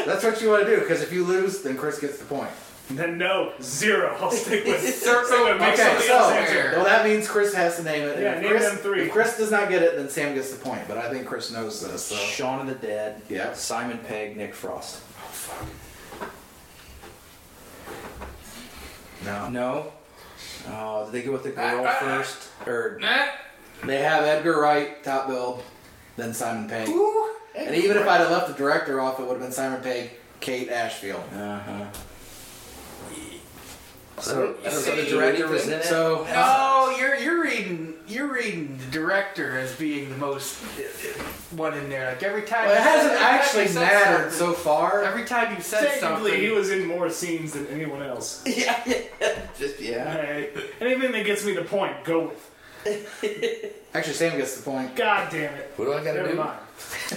That's what you want to do, because if you lose, then Chris gets the point. And then no, zero. I'll stick with Circle and make Okay, somebody else so answer. well, that means Chris has to name it. and Yeah, if name Chris, them three. If Chris does not get it, then Sam gets the point. But I think Chris knows this. So. Shaun of the Dead. Yeah. Simon Pegg, Nick Frost. Oh fuck. No. No. Oh, did they go with the girl first? Or They have Edgar Wright, top bill, then Simon Pegg. and even if I'd have left the director off, it would have been Simon Pegg, Kate Ashfield. uh huh. So, I So the director was in it. So No, oh, you're you're reading you're reading the director as being the most one in there. Like every time well, it hasn't every time actually mattered so far. Every time you said Technically, something, he was in more scenes than anyone else. yeah, just yeah. Alright. Anything that gets me the point, go with. Actually, Sam gets the point. God damn it. What do I gotta Never do? mind.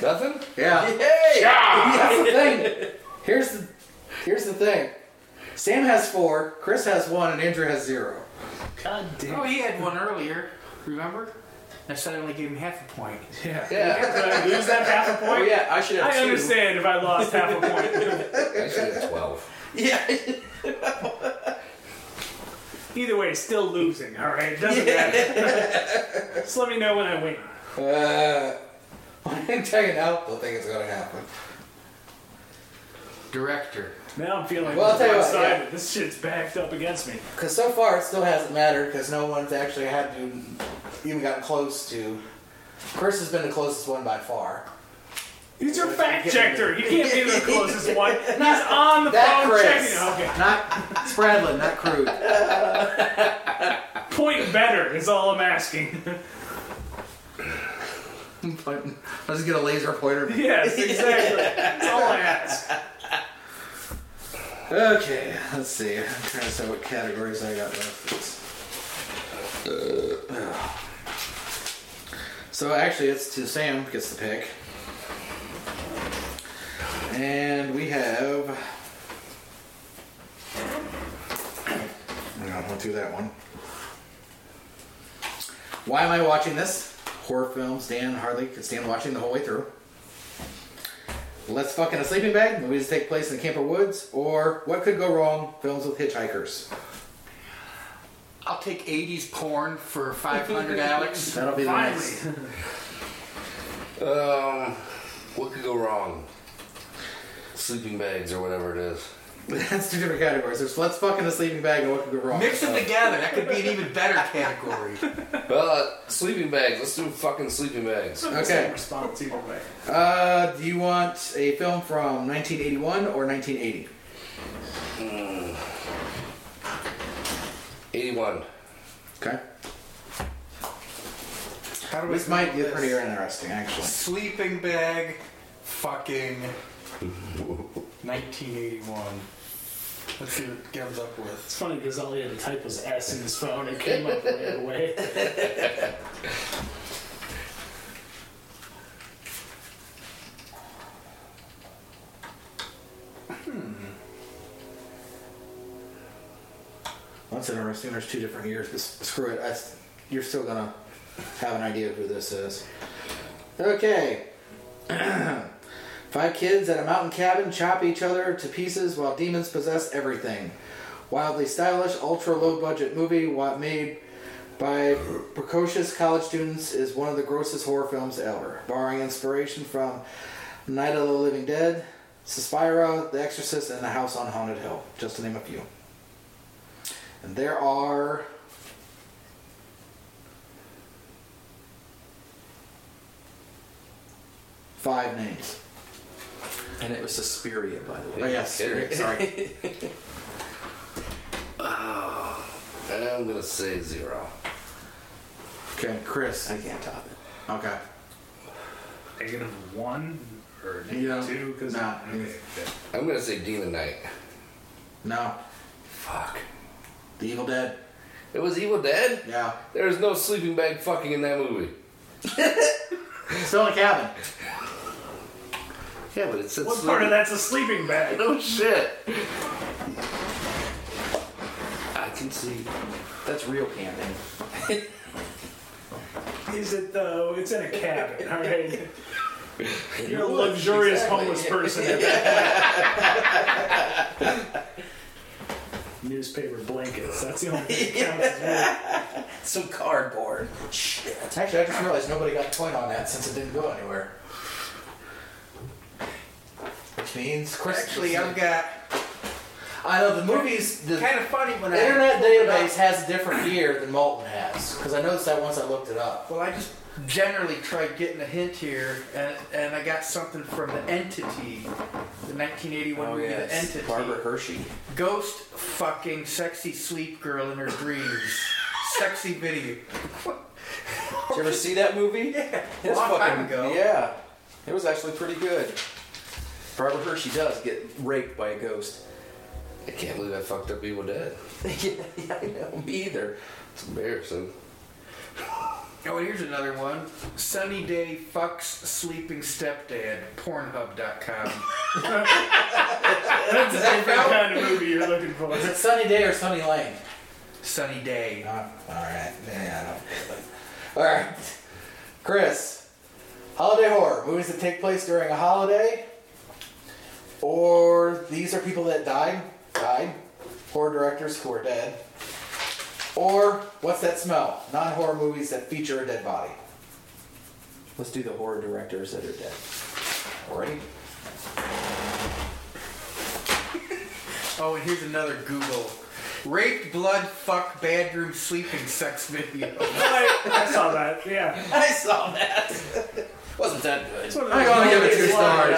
Nothing? Yeah. Hey! That's the thing. Here's the here's the thing. Sam has four, Chris has one, and Andrew has zero. God damn Oh, he had one earlier. Remember? I said I only gave him half a point. Yeah. Yeah. Did I lose that half a point? Oh yeah, I should have I two. understand if I lost half a point. I should have 12. Yeah. Either way, still losing, alright? Doesn't matter. Just let me know when I win. Uh, when I can tell you now. Don't think it's gonna happen. Director. Now I'm feeling Well, I'll tell you what, one-sided. yeah. This shit's backed up against me. Because so far it still hasn't mattered because no one's actually had to even gotten close to. Chris has been the closest one by far. He's your fact checker. me He can't be the closest one. He's on the That phone Chris, checking. Okay. not Spradlin, not Crude. Point better is all I'm asking. I'll just get a laser pointer. yes, exactly. That's all I ask. Okay, let's see. I'm trying to see what categories I got left. Uh, So actually, it's to Sam gets the pick, and we have. Went through that one. Why am I watching this? Horror films. Dan hardly could stand watching the whole way through. Let's fuck in a sleeping bag. Movies that take place in the camper woods, or what could go wrong? Films with hitchhikers. I'll take 80s porn for 500, Alex. That'll be the next. Um, what could go wrong? Sleeping bags or whatever it is. That's two different categories. There's let's fuck in a sleeping bag and what could go wrong. Mix them together. That could be an even better category. Well, uh, sleeping bags. Let's do fucking sleeping bags. Okay. Same response either way. Uh, do you want a film from 1981 or 1980? 81. Okay. How do we This might do get this? pretty interesting, actually. Sleeping bag, fucking 1981. Let's see what Gav's up with. It's funny because all he had to type was S in his phone and came up right away. Hmm. That's interesting. There's two different years, but s- screw it. I s you're still gonna have an idea of who this is. Okay. Five kids at a mountain cabin chop each other to pieces while demons possess everything. Wildly stylish, ultra low budget movie made by precocious college students is one of the grossest horror films ever, borrowing inspiration from Night of the Living Dead, Suspira, The Exorcist, and The House on Haunted Hill, just to name a few. And there are five names. And it was Suspiria, by the way. Oh yes, kidding. sorry. Oh. I'm gonna say zero. Okay, Chris. I can't top it. Okay. Negative one or negative don't- two? Because nah. okay, okay. I'm gonna say Demon Knight. No. Fuck. The Evil Dead. It was Evil Dead? Yeah. There's no sleeping bag fucking in that movie. Still in a cabin. Yeah, but it said What part of that's a sleeping bag? No oh, shit. I can see. That's real camping. Is it though? It's in a cabin, all right. You're a luxurious exactly. homeless person. At that point. Newspaper blankets. That's the only thing that counts. Some cardboard. Shit. Actually, I just realized nobody got a point on that since it didn't go anywhere. Which means. Actually, I've got I know the movies. The kind of funny when the I Internet up. database has a different year than Maltin has because I noticed that once I looked it up. Well, I just generally tried getting a hint here, and, and I got something from the Entity, the 1981 Oh movie, The Entity. Barbara Hershey. Ghost fucking sexy sleep girl in her dreams. sexy video. Did you ever see that movie? Yeah, It's long fucking time ago. Yeah, it was actually pretty good. Barbara Hershey does get raped by a ghost. I can't believe I fucked up Evil Dead. yeah, yeah, I know. Me either. It's embarrassing. Oh, and here's another one. Sunny Day fucks sleeping stepdad. Pornhub.com. That's a different kind of movie you're looking for. Is it Sunny Day or Sunny Lane? Sunny Day. Uh, all right. Yeah. All right. Chris. Holiday horror movies that take place during a holiday, or these are people that died, died, horror directors who are dead, or what's that smell? Non-horror movies that feature a dead body. Let's do the horror directors that are dead. Alright. Oh, and here's another Google. Raped, blood, fuck, bedroom, sleeping, sex video. I, I saw that. Yeah. I saw that. Wasn't that good? It's one of I'm those gonna give it movies two where-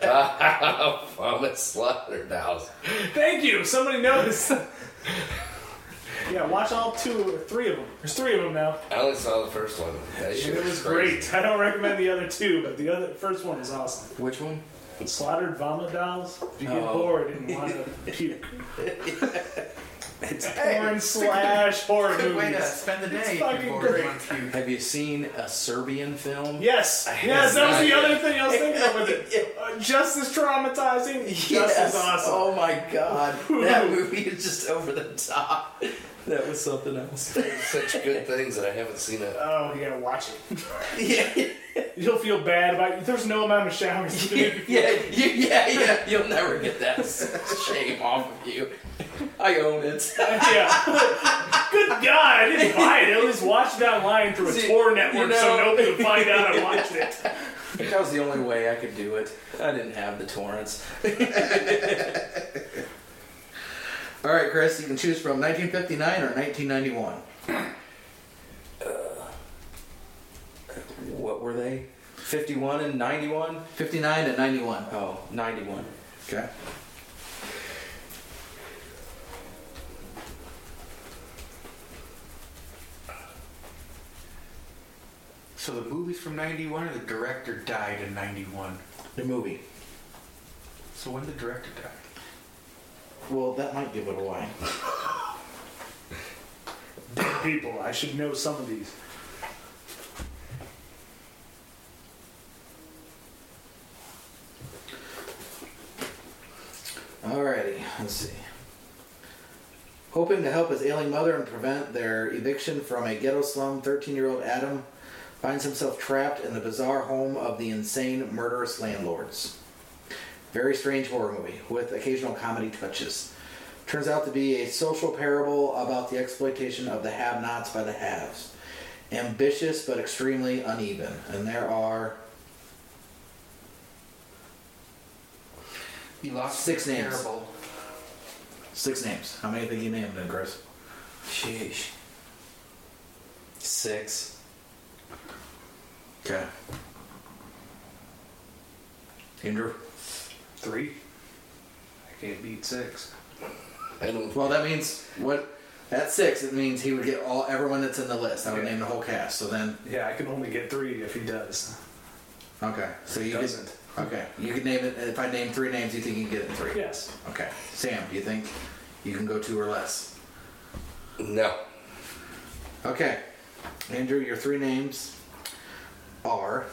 stars. Vomit slaughterhouse. Thank you. Somebody noticed. yeah, watch all two or three of them. There's three of them now. I only saw the first one. That shit It was crazy. great. I don't recommend the other two, but the other first one is awesome. Which one? Slaughtered vomit dolls. If you get Oh. bored and want to puke. it's porn slash horror Good way to spend the day. It's fucking great. want to puke. Have you seen a Serbian film? Yes, yes, that was the other thing I was thinking of with it. Uh, just as traumatizing, just as awesome. Oh my god. That movie is just over the top. That was something else. Such good things that I haven't seen it. Oh, you gotta watch it. yeah, You'll feel bad about it. There's no amount of showers. yeah, you yeah, yeah, yeah. You'll never get that shame off of you. I own it. yeah. Good God, I didn't buy it. I just watched it online through a See, Tor you network know- so nobody would find out I watched it. That was the only way I could do it. I didn't have the torrents. All right, Chris, you can choose from 1959 or 1991. What were they? 51 and 91? 59 and 91. Oh, 91. Okay. So the movie's from 91 or the director died in 91? The movie. So when the director died? Well, that might give it away. Dead people. I should know some of these. Alrighty, let's see. Hoping to help his ailing mother and prevent their eviction from a ghetto slum, 13 year old Adam finds himself trapped in the bizarre home of the insane, murderous landlords. Very strange horror movie with occasional comedy touches. turns out to be a social parable about the exploitation of the have-nots by the haves. Ambitious but extremely uneven, and there are You lost Six names. Parable. six names. How many think you named, then, Chris? Sheesh. Six. Okay. Andrew. Three. I can't beat six. I don't. Well, that means what? At six, it means he would get all everyone that's in the list. I would Yeah. name the whole cast. So then, Yeah, I can only get three if he does. okay. So He you could, doesn't. Okay. You can name it. If I name three names, you think you can get it in three? Yes. Okay. Sam, do you think you can go two or less? No. Okay. Andrew, your three names are.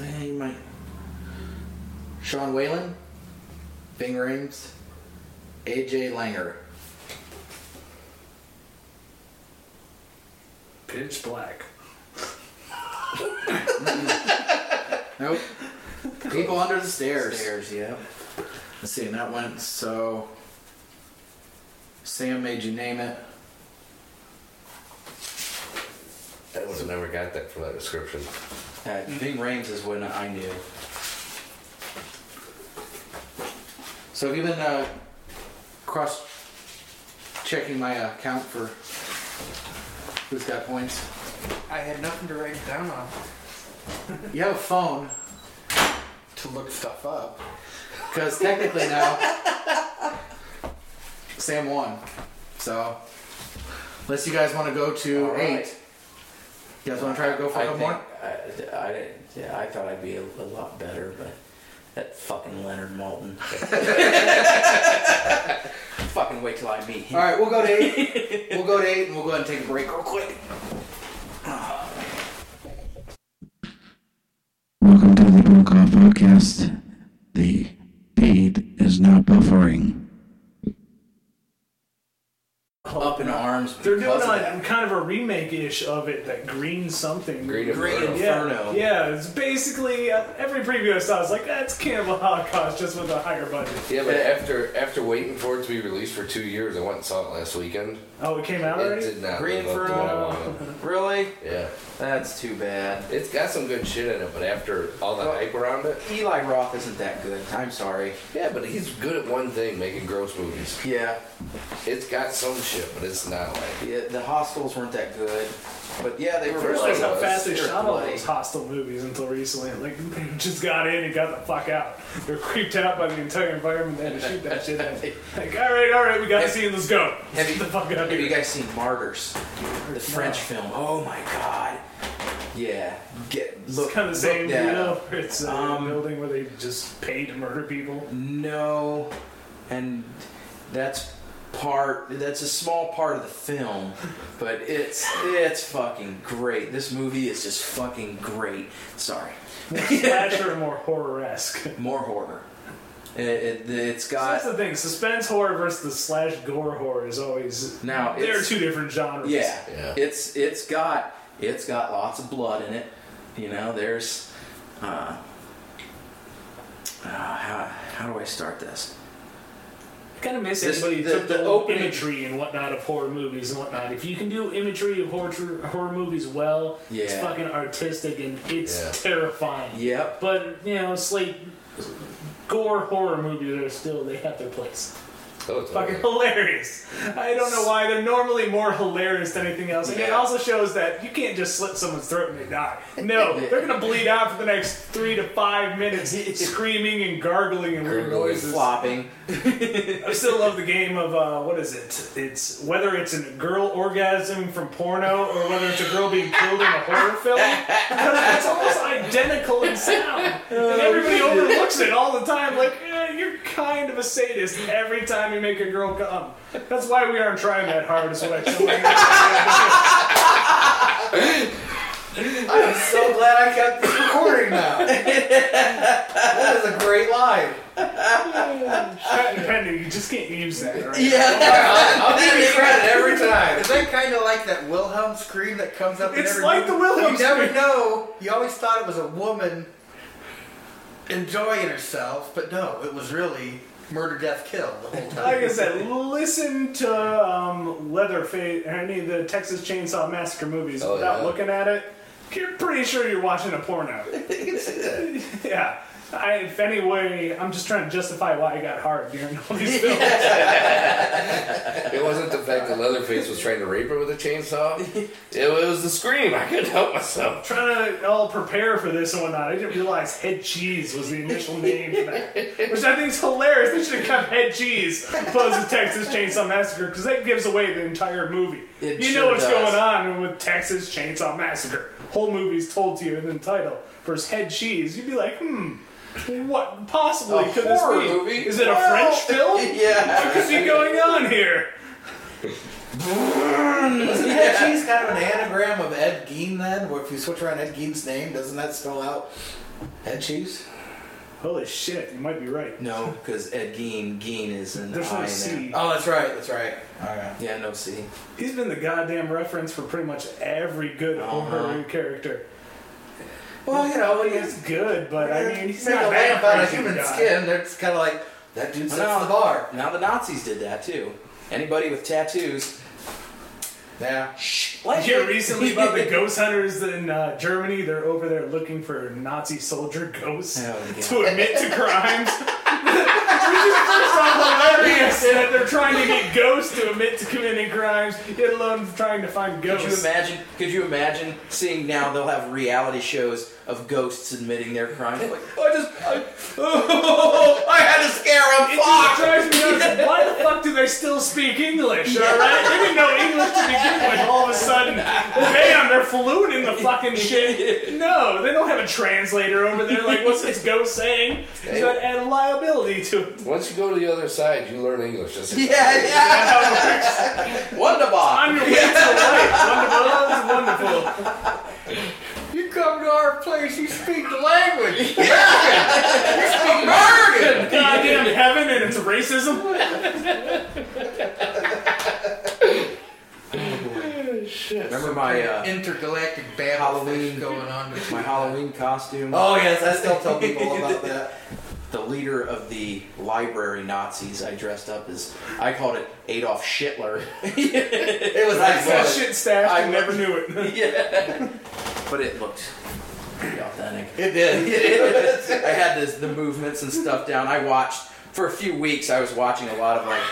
Eh, you might. Sean Whalen, Ving Rhames, AJ Langer. Pitch black. Nope. People under the stairs. Stairs, yeah. Let's see, and that went so. Sam made you name it. I would have never got that from that description. Uh, Ving Rhames is when I knew. So have you been uh, cross checking my uh, count for who's got points? I had nothing to write down on You have a phone, to look stuff up. because technically now Sam won. So unless you guys want to go to All eight, you guys want to try to go for a I couple think, more? I, I, didn't- yeah, I thought I'd be a, a lot better, but that fucking Leonard Maltin. fucking wait till I meet him. All right, we'll go to eight. we'll go to eight, and we'll go ahead and take a break real quick. Welcome to the Off Podcast. The feed is now buffering. Up in arms. They're doing because of a, that. kind of a remake-ish of it, that Green something. Green Green Inferno. yeah, yeah, it's basically uh, every preview I saw is like that's Cannibal Holocaust just with a higher budget. Yeah, but after after waiting for it to be released for two years, I went and saw it last weekend. Oh, it came out It already. did not Green live up to what I Inferno. Really? Yeah, That's too bad. it's got some good shit in it, but after all the hype around it, Eli Roth isn't that good. I'm sorry. yeah, but he's good at one thing, making gross movies. Yeah. It's got some shit, but it's not like Yeah, the hospitals weren't that good. But yeah, they were I First realized how fast they shot all those Hostel movies until recently. Like they just got in and got the fuck out. They're creeped out by the entire environment. They had to shoot that shit. in. Like, all right, all right, we got the scene. Let's go. Have you, the fuck out have here. you guys seen Martyrs? The French film. Oh my god. Yeah. Get look. It's kind of the same deal. up. where It's a Um, building where they just pay to murder people. No, and that's part. That's a small part of the film, but it's it's fucking great. This movie is just fucking great. Sorry, Slasher, more horror-esque. more horror. It, it, it's So got that's the thing. Suspense horror versus the slash gore horror is always now. There are two different genres. Yeah, Yeah. it's it's got it's got lots of blood in it. You know, there's uh, uh, how how do I start this? I kind of miss This- anybody who the- took the the, opening- imagery and whatnot of horror movies and whatnot. If you can do imagery of horror horror movies well, it's fucking artistic and it's Yeah. terrifying. Yep. But you know, it's like gore horror movies are still they have their place. Oh, it's Fucking hilarious. I don't know why they're normally more hilarious than anything else. And it also shows that you can't just slit someone's throat and they die. No, they're gonna bleed out for the next three to five minutes, screaming and gargling and weird Gurgling, noises. Flopping. I still love the game of uh, what is it? It's whether it's a girl orgasm from porno or whether it's a girl being killed in a horror film. It's almost identical in sound, and everybody overlooks it all the time. Like eh, you're kind of a sadist every time you make a girl come. That's why we aren't trying that hard. Is what I tell my I'm so glad I kept this recording now. that is a great line. patent pending. You just can't use that. all right? I'll give you credit every time. Is that kind of like that Wilhelm scream that comes up in It's every like movie? the Wilhelm You never know. You always thought it was a woman enjoying herself, but no, it was really murder, death, kill the whole time. Like I said, listen to um, Leatherface, or any of the Texas Chainsaw Massacre movies Oh, without yeah. looking at it. You're pretty sure you're watching a porno. yeah. I, if any way, I'm just trying to justify why I got hard during all these films. It wasn't the fact Leatherface was trying to rape her with a chainsaw. It was the scream. I couldn't help myself. trying to all prepare for this and whatnot. I didn't realize Head Cheese was the initial name for that, which I think is hilarious. They should have kept Head Cheese opposed to Texas Chainsaw Massacre because that gives away the entire movie. It you sure know what's does. going on with Texas Chainsaw Massacre. Whole movie's told to you in the title. Versus Head Cheese, you'd be like, hmm. What possibly A could this be? movie? Is it a Well, French film? yeah. What could be going on here? Yeah, she's kind of an anagram of Ed Gein then, where if you switch around Ed Gein's name, doesn't that spell out Ed Cheese? Holy shit, you might be right. No, because Ed Gein, Gein is an There's I no in C. Oh, that's right, that's right. Okay. Yeah, no C. He's been the goddamn reference for pretty much every good Uh-huh. horror character. Well, you know, when you He's good, but I mean, he's make not a that lamp out of human guy. skin, that's kind of like, that dude sets No. the bar. Now the Nazis did that too. Anybody with tattoos. Yeah. Did you hear recently about the ghost hunters in uh, Germany? They're over there looking for Nazi soldier ghosts Oh, yeah. to admit to crimes. Which is first off hilarious that they're trying to get ghosts to admit to committing crimes, let alone trying to find ghosts. Could you imagine? Could you imagine seeing now they'll have reality shows of ghosts admitting their crimes? Like, I just, I, oh, I had to scare It him. just Fuck. drives me nuts. Why the fuck do they still speak English? All right, they didn't know English to begin with. All of a sudden, bam, they're fluent in the fucking shit. No, they don't have a translator over there. Like, what's this ghost saying? He's got to add a liability to it. Once you go to the other side, you learn English. That's Yeah, yeah. Wonderbar. On your way to life, wonderful, it's wonderful. You come to our place, you speak the language. Yeah. you speak American. Goddamn heaven and it's racism. Remember my uh, Intergalactic battle Halloween- going on. between my Halloween costume? Oh, yes, I still tell people about that. The leader of the library Nazis. I dressed up as. I called it Adolf Hitler. It was That shit stashed. I I never knew it. yeah. But it looked pretty authentic. it did. I had this, the movements and stuff down. I watched for a few weeks. I was watching a lot of like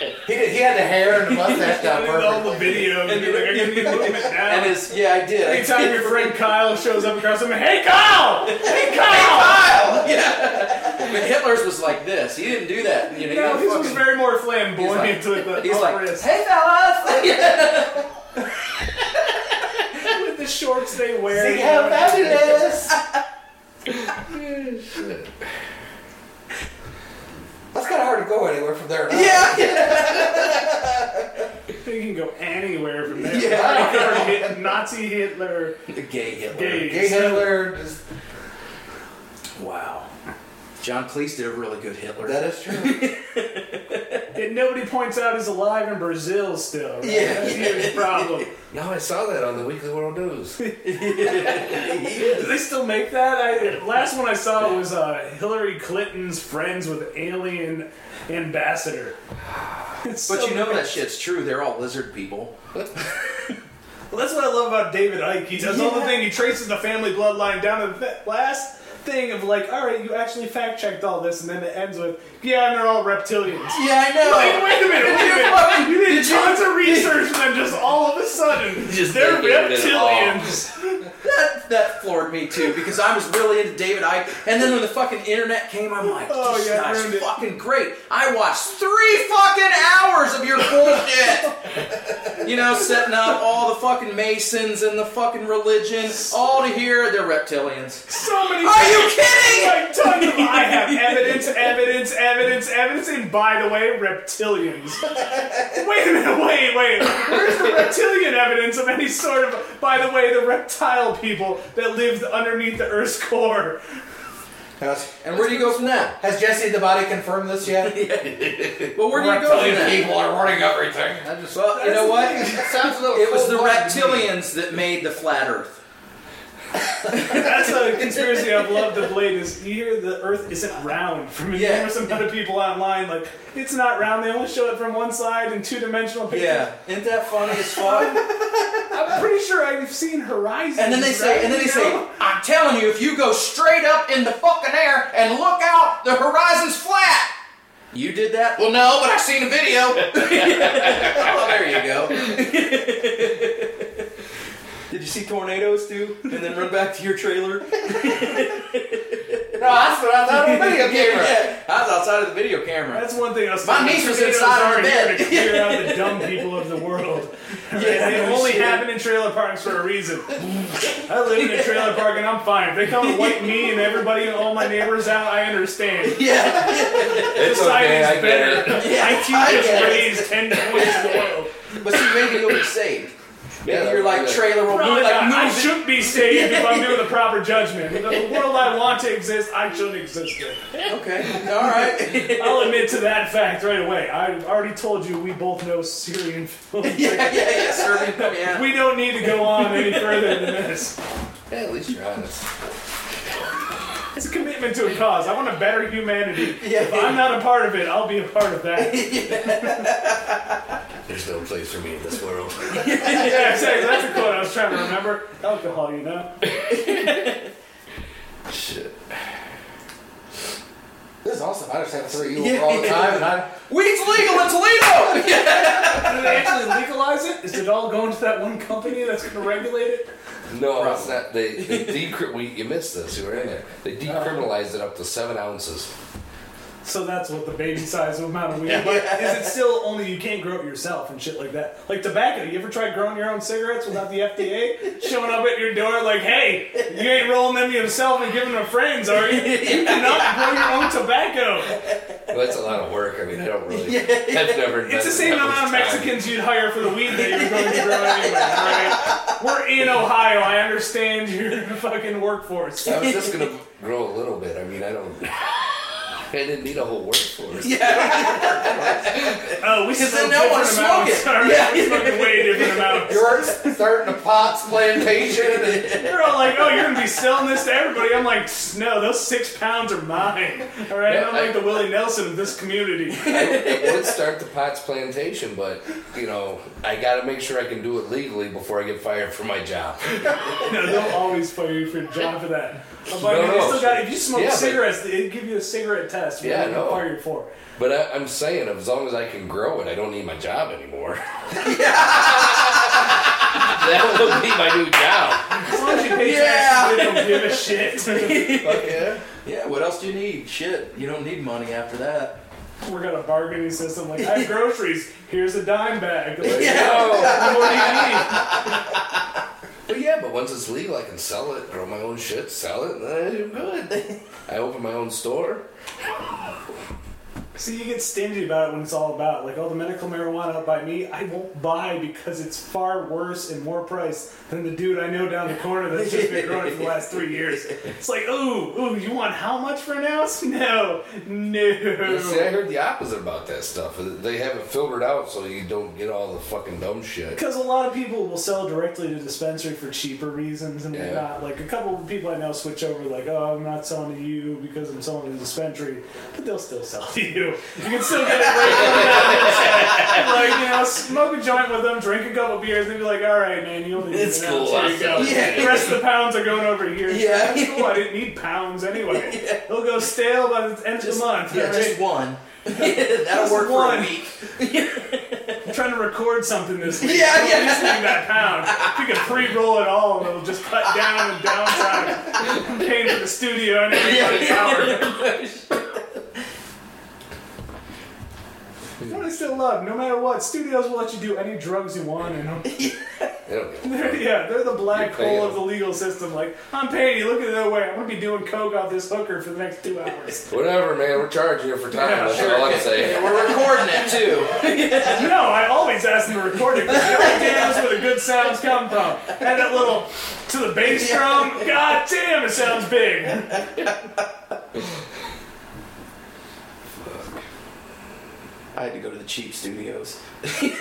He, did, he had the hair and the mustache down Did all the videos. And like, I can get movement now. and his yeah I did. I Anytime your friend Kyle shows up across him, hey Kyle! Hey Kyle! Kyle! Yeah. But Hitler's was like this. He didn't do that. You know, he No, was his was very more flamboyant He's with the He's like, hey fellas! with the shorts they wear. See how fabulous! That's kind of hard to go anywhere from there. now. yeah. You can go anywhere from there. Yeah. Hit- Nazi Hitler. The gay Hitler. Gay. Gay Hitler, just, Wow. John Cleese did a really good Hitler. that is true. And nobody points out he's alive in Brazil still. Right? Yeah. That's a huge problem. No, I saw that on the Weekly World News. Do they still make that? I, last one I saw was uh, Hillary Clinton's friends with alien ambassador. It's but so you know great. that shit's true. They're all lizard people. Well, that's what I love about David Icke. He does all the thing. He traces the family bloodline down to the last thing of like, all right, you actually fact checked all this, and then it ends with, yeah, and they're all reptilians. Yeah, I know. Wait, wait a minute, wait a minute. You did did you- tons of research, and then just all of a sudden, Just they're gave it all. reptilians. That, that floored me too because I was really into David Icke, and then when the fucking internet came, I'm like, Oh, yeah, it. fucking great. I watched three fucking hours of your bullshit. you know, setting up all the fucking Masons and the fucking religion, all to hear they're reptilians. So many. Are you kidding? Like tons of I have evidence, evidence, evidence, evidence, and by the way, reptilians. wait a minute, wait, wait. Where's the reptilian evidence of any sort of by the way, the reptile people that lived underneath the Earth's core? And where do you go from that? has Jesse the Body confirmed this yet? Well, where do you go from that? people are running everything. Just, Well, you know what? That sounds a little It was the cold-blooded to me. reptilians that made the flat Earth. That's a conspiracy I've loved of late. Is you hear the Earth isn't round from a Yeah. numerous amount of people online. Like it's not round. They only show it from one side in two dimensional pictures. Yeah, isn't that funny as fuck? I'm pretty sure I've seen horizons. And then they say, right? and then they You say, know? I'm telling you, if you go straight up in the fucking air and look out, the horizon's flat. You did that? Well, no, but I've seen a video. oh, there you go. did you see tornadoes too? And then run back to your trailer? No, that's what I thought of a video camera. yeah, I was outside of the video camera. That's one thing I was My niece was inside of the bed. to clear out the dumb people of the world. Right? they no only shit. happen in trailer parks for a reason. I live in a trailer park and I'm fine. If they come and wipe me and everybody and all my neighbors out, I understand. Yeah, It's Society's okay, I get better. it. Yeah, IQ I just raised ten points in the world. but see, maybe you'll be saved. Maybe Yeah, your like yeah. trailer will Probably move, like not. I move. should be saved if I'm doing the proper judgment. The world I want to exist, I shouldn't exist in. Okay, all right. I'll admit to that fact right away. I already told you we both know Syrian films. yeah, yeah, yeah. Serbian, yeah. We don't need to go on any further than this. Yeah, at least you're honest. It's a commitment to a cause. I want to better humanity. Yeah. If I'm not a part of it, I'll be a part of that. There's no place for me in this world. yeah, exactly. That's a quote I was trying to remember. Alcohol, you know. Shit. This is awesome. I just have three you all the time, and I. Weed's legal in Toledo. Did they actually legalize it? Is it all going to that one company that's going to regulate it? No, it's not. They, they decri- we, You missed this. You were in there. They uh-huh. decriminalized it up to seven ounces. So that's what the baby size amount of weed. But is it still only you can't grow it yourself and shit like that? Like tobacco, you ever tried growing your own cigarettes without the FDA showing up at your door like, "Hey, you ain't rolling them yourself and giving them to friends, are you? You cannot grow your own tobacco." Well, that's a lot of work. I mean, I don't really. I've never. It's the same amount of much time. Mexicans you'd hire for the weed that you're going to grow anyway. All right, we're in Ohio. I understand your fucking workforce. I was just gonna grow a little bit. I mean, I don't. I didn't need a whole workforce. Yeah. Oh, we Because smoke then no one different smoke it. All right, Yeah. we're smoking way different amounts. You're starting a pots plantation. And They're all like, "Oh, you're gonna be selling this to everybody." I'm like, "No, those six pounds are mine." All right, Yeah, I'm I- like the Willie Nelson of this community. I, I would start the Potts plantation, but you know, I got to make sure I can do it legally before I get fired from my job. no, they'll always fire you for a job for that. I'm like, No, they no, still got. If you smoke yeah, but- cigarettes, they give you a cigarette What Yeah, they no. fire you for. But I, I'm saying, as long as I can grow it, I don't need my job anymore. that will be my new job. As long as you pay Yeah. taxes, don't give a shit. Fuck yeah. Yeah, what else do you need? Shit, you don't need money after that. We're got a bargaining system. Like, I have groceries. Here's a dime bag. Like, Yeah. "Oh, what do you need? But yeah, but once it's legal, I can sell it, grow my own shit, sell it, and I'm good. I open my own store. See, you get stingy about it when it's all about like, oh, the medical marijuana up by me, I won't buy because it's far worse and more price than the dude I know down the corner that's just been growing for the last three years. It's like, ooh, ooh, you want how much for an ounce? No, no. See, I heard the opposite about that stuff. They have it filtered out so you don't get all the fucking dumb shit. Because a lot of people will sell directly to dispensary for cheaper reasons and Yeah. whatnot. Like a couple of people I know switch over, like, oh, I'm not selling to you because I'm selling to the dispensary, but they'll still sell to you. You can still get it right from them. like, you know, smoke a joint with them, drink a couple beers, and be like, all right, man, you only need It's an cool, ounce. Here I'll you go. Yeah. The rest of the pounds are going over here. Yeah. That's cool. I didn't need pounds anyway. They'll go stale by the end of the month. Yeah, all just one. That'll Just work one. for a week. I'm trying to record something this week. Yeah, I'm yeah. Using that pound. If you can pre-roll it all, and it'll just cut down the downside. I'm paying for the studio and everybody's power. What I still love, no matter what, studios will let you do any drugs you want in them. They don't give a They're, yeah, they're the black You're paying hole of the legal system. Like, I'm paying you, look at it that way. I'm gonna be doing coke off this hooker for the next two hours. Whatever, man. We're charging you for time. Yeah, That's sure. all I'm saying. We're recording it too. No, I always ask them to record it because the only jams where the good sounds come from. And that little to the bass drum, god damn, it sounds big. I had to go to the cheap studios.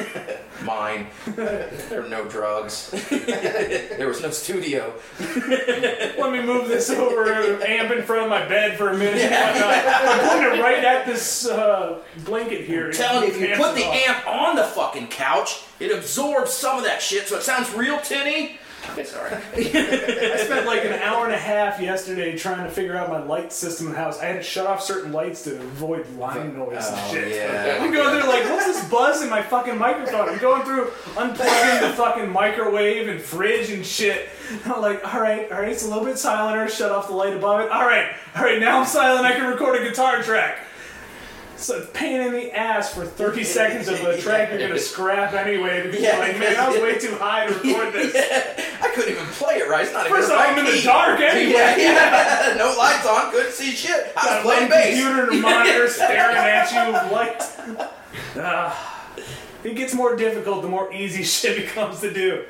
Mine. There were no drugs. there was no studio. Let me move this over, amp in front of my bed for a minute. I'm it right at this uh, blanket here. telling you, if you put the off. amp on the fucking couch, it absorbs some of that shit, so it sounds real tinny. It's alright. I spent like an hour and a half yesterday trying to figure out my light system in the house. I had to shut off certain lights to avoid line oh, noise and Oh, shit. yeah. I'm going through like, what's this buzz in my fucking microphone? I'm going through unplugging the fucking microwave and fridge and shit. I'm like, all right, all right, it's a little bit silenter. Shut off the light above it. All right, all right, now I'm silent. I can record a guitar track. It's a pain in the ass for 30 seconds of a track you're gonna scrap anyway because Yeah, you're like, man, I was way too high to record this. I couldn't even play it right. It's not First even off, I'm in the dark anyway. Yeah, yeah. no lights on, couldn't see shit. I was playing bass. computer and monitor staring at you light. Ah, it gets more difficult the more easy shit becomes to do.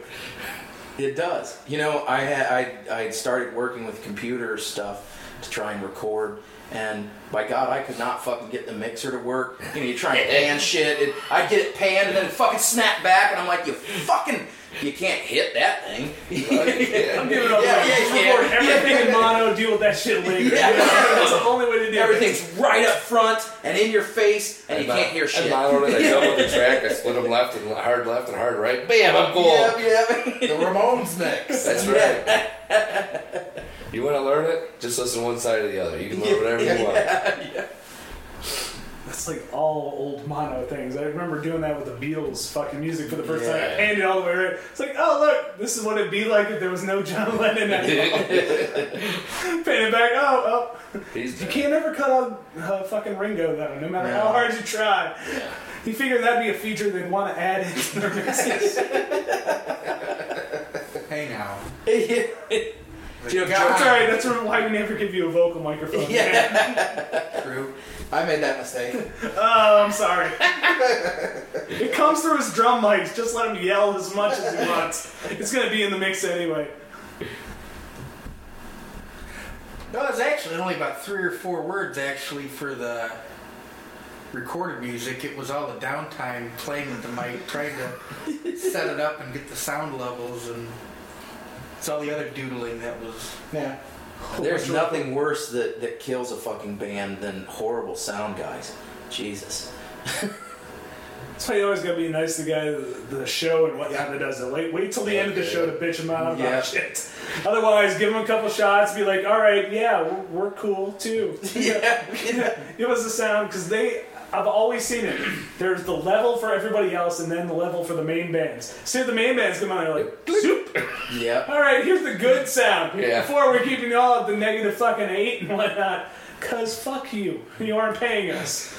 It does. You know, I had I I started working with computer stuff to try and record, and by God, I could not fucking get the mixer to work. You know, you try and pan shit, it, I'd get it panned, and then it fucking snap back, and I'm like, you fucking, you can't hit that thing. I'm giving up. Yeah, on yeah, Just yeah. record everything in mono. Deal with that shit later. Yeah. That's the only way to do it. Everything's right up front and in your face, and you can't hear I shit. monoed it, I doubled the track, I split them left and hard left and hard right. Bam, I'm cool. Yeah, yeah. The Ramones mix. That's right. You want to learn it? Just listen to one side or the other. You can learn whatever you want. That's like all old mono things. I remember doing that with the Beatles fucking music for the first time. I Yeah. panned it all the way right. It's like, oh look, this is what it'd be like if there was no John Lennon at all. Pan it back. Oh, oh. He's You can't ever cut out uh, fucking Ringo though, no matter how hard you try. He figured that'd be a feature they'd want to add into their mixes. Hey now. You know, That's alright, that's why we never give you a vocal microphone. Yeah. True. I made that mistake. Oh, I'm sorry. it comes through his drum mics, just let him yell as much as he wants. It's gonna be in the mix anyway. No, it's actually only about three or four words actually for the recorded music. It was all the downtime playing with the mic, trying to set it up and get the sound levels, and it's all the other doodling that was. Yeah. There's nothing worse that, that kills a fucking band than horrible sound guys. Jesus. That's why you always gotta be nice to the guy, the, the show and whatnot that does it. Wait, wait till the end of the show to bitch him out about Yeah. shit. Otherwise, give him a couple shots, be like, all right, yeah, we're, we're cool too. Yeah. Give us the sound, because they, I've always seen it. There's the level for everybody else and then the level for the main bands. See if the main bands come on, they're like, soup. Yeah. All right, here's the good sound. Yeah. Before we're keeping you all at the negative fucking eight and whatnot. Cause fuck you. You aren't paying us.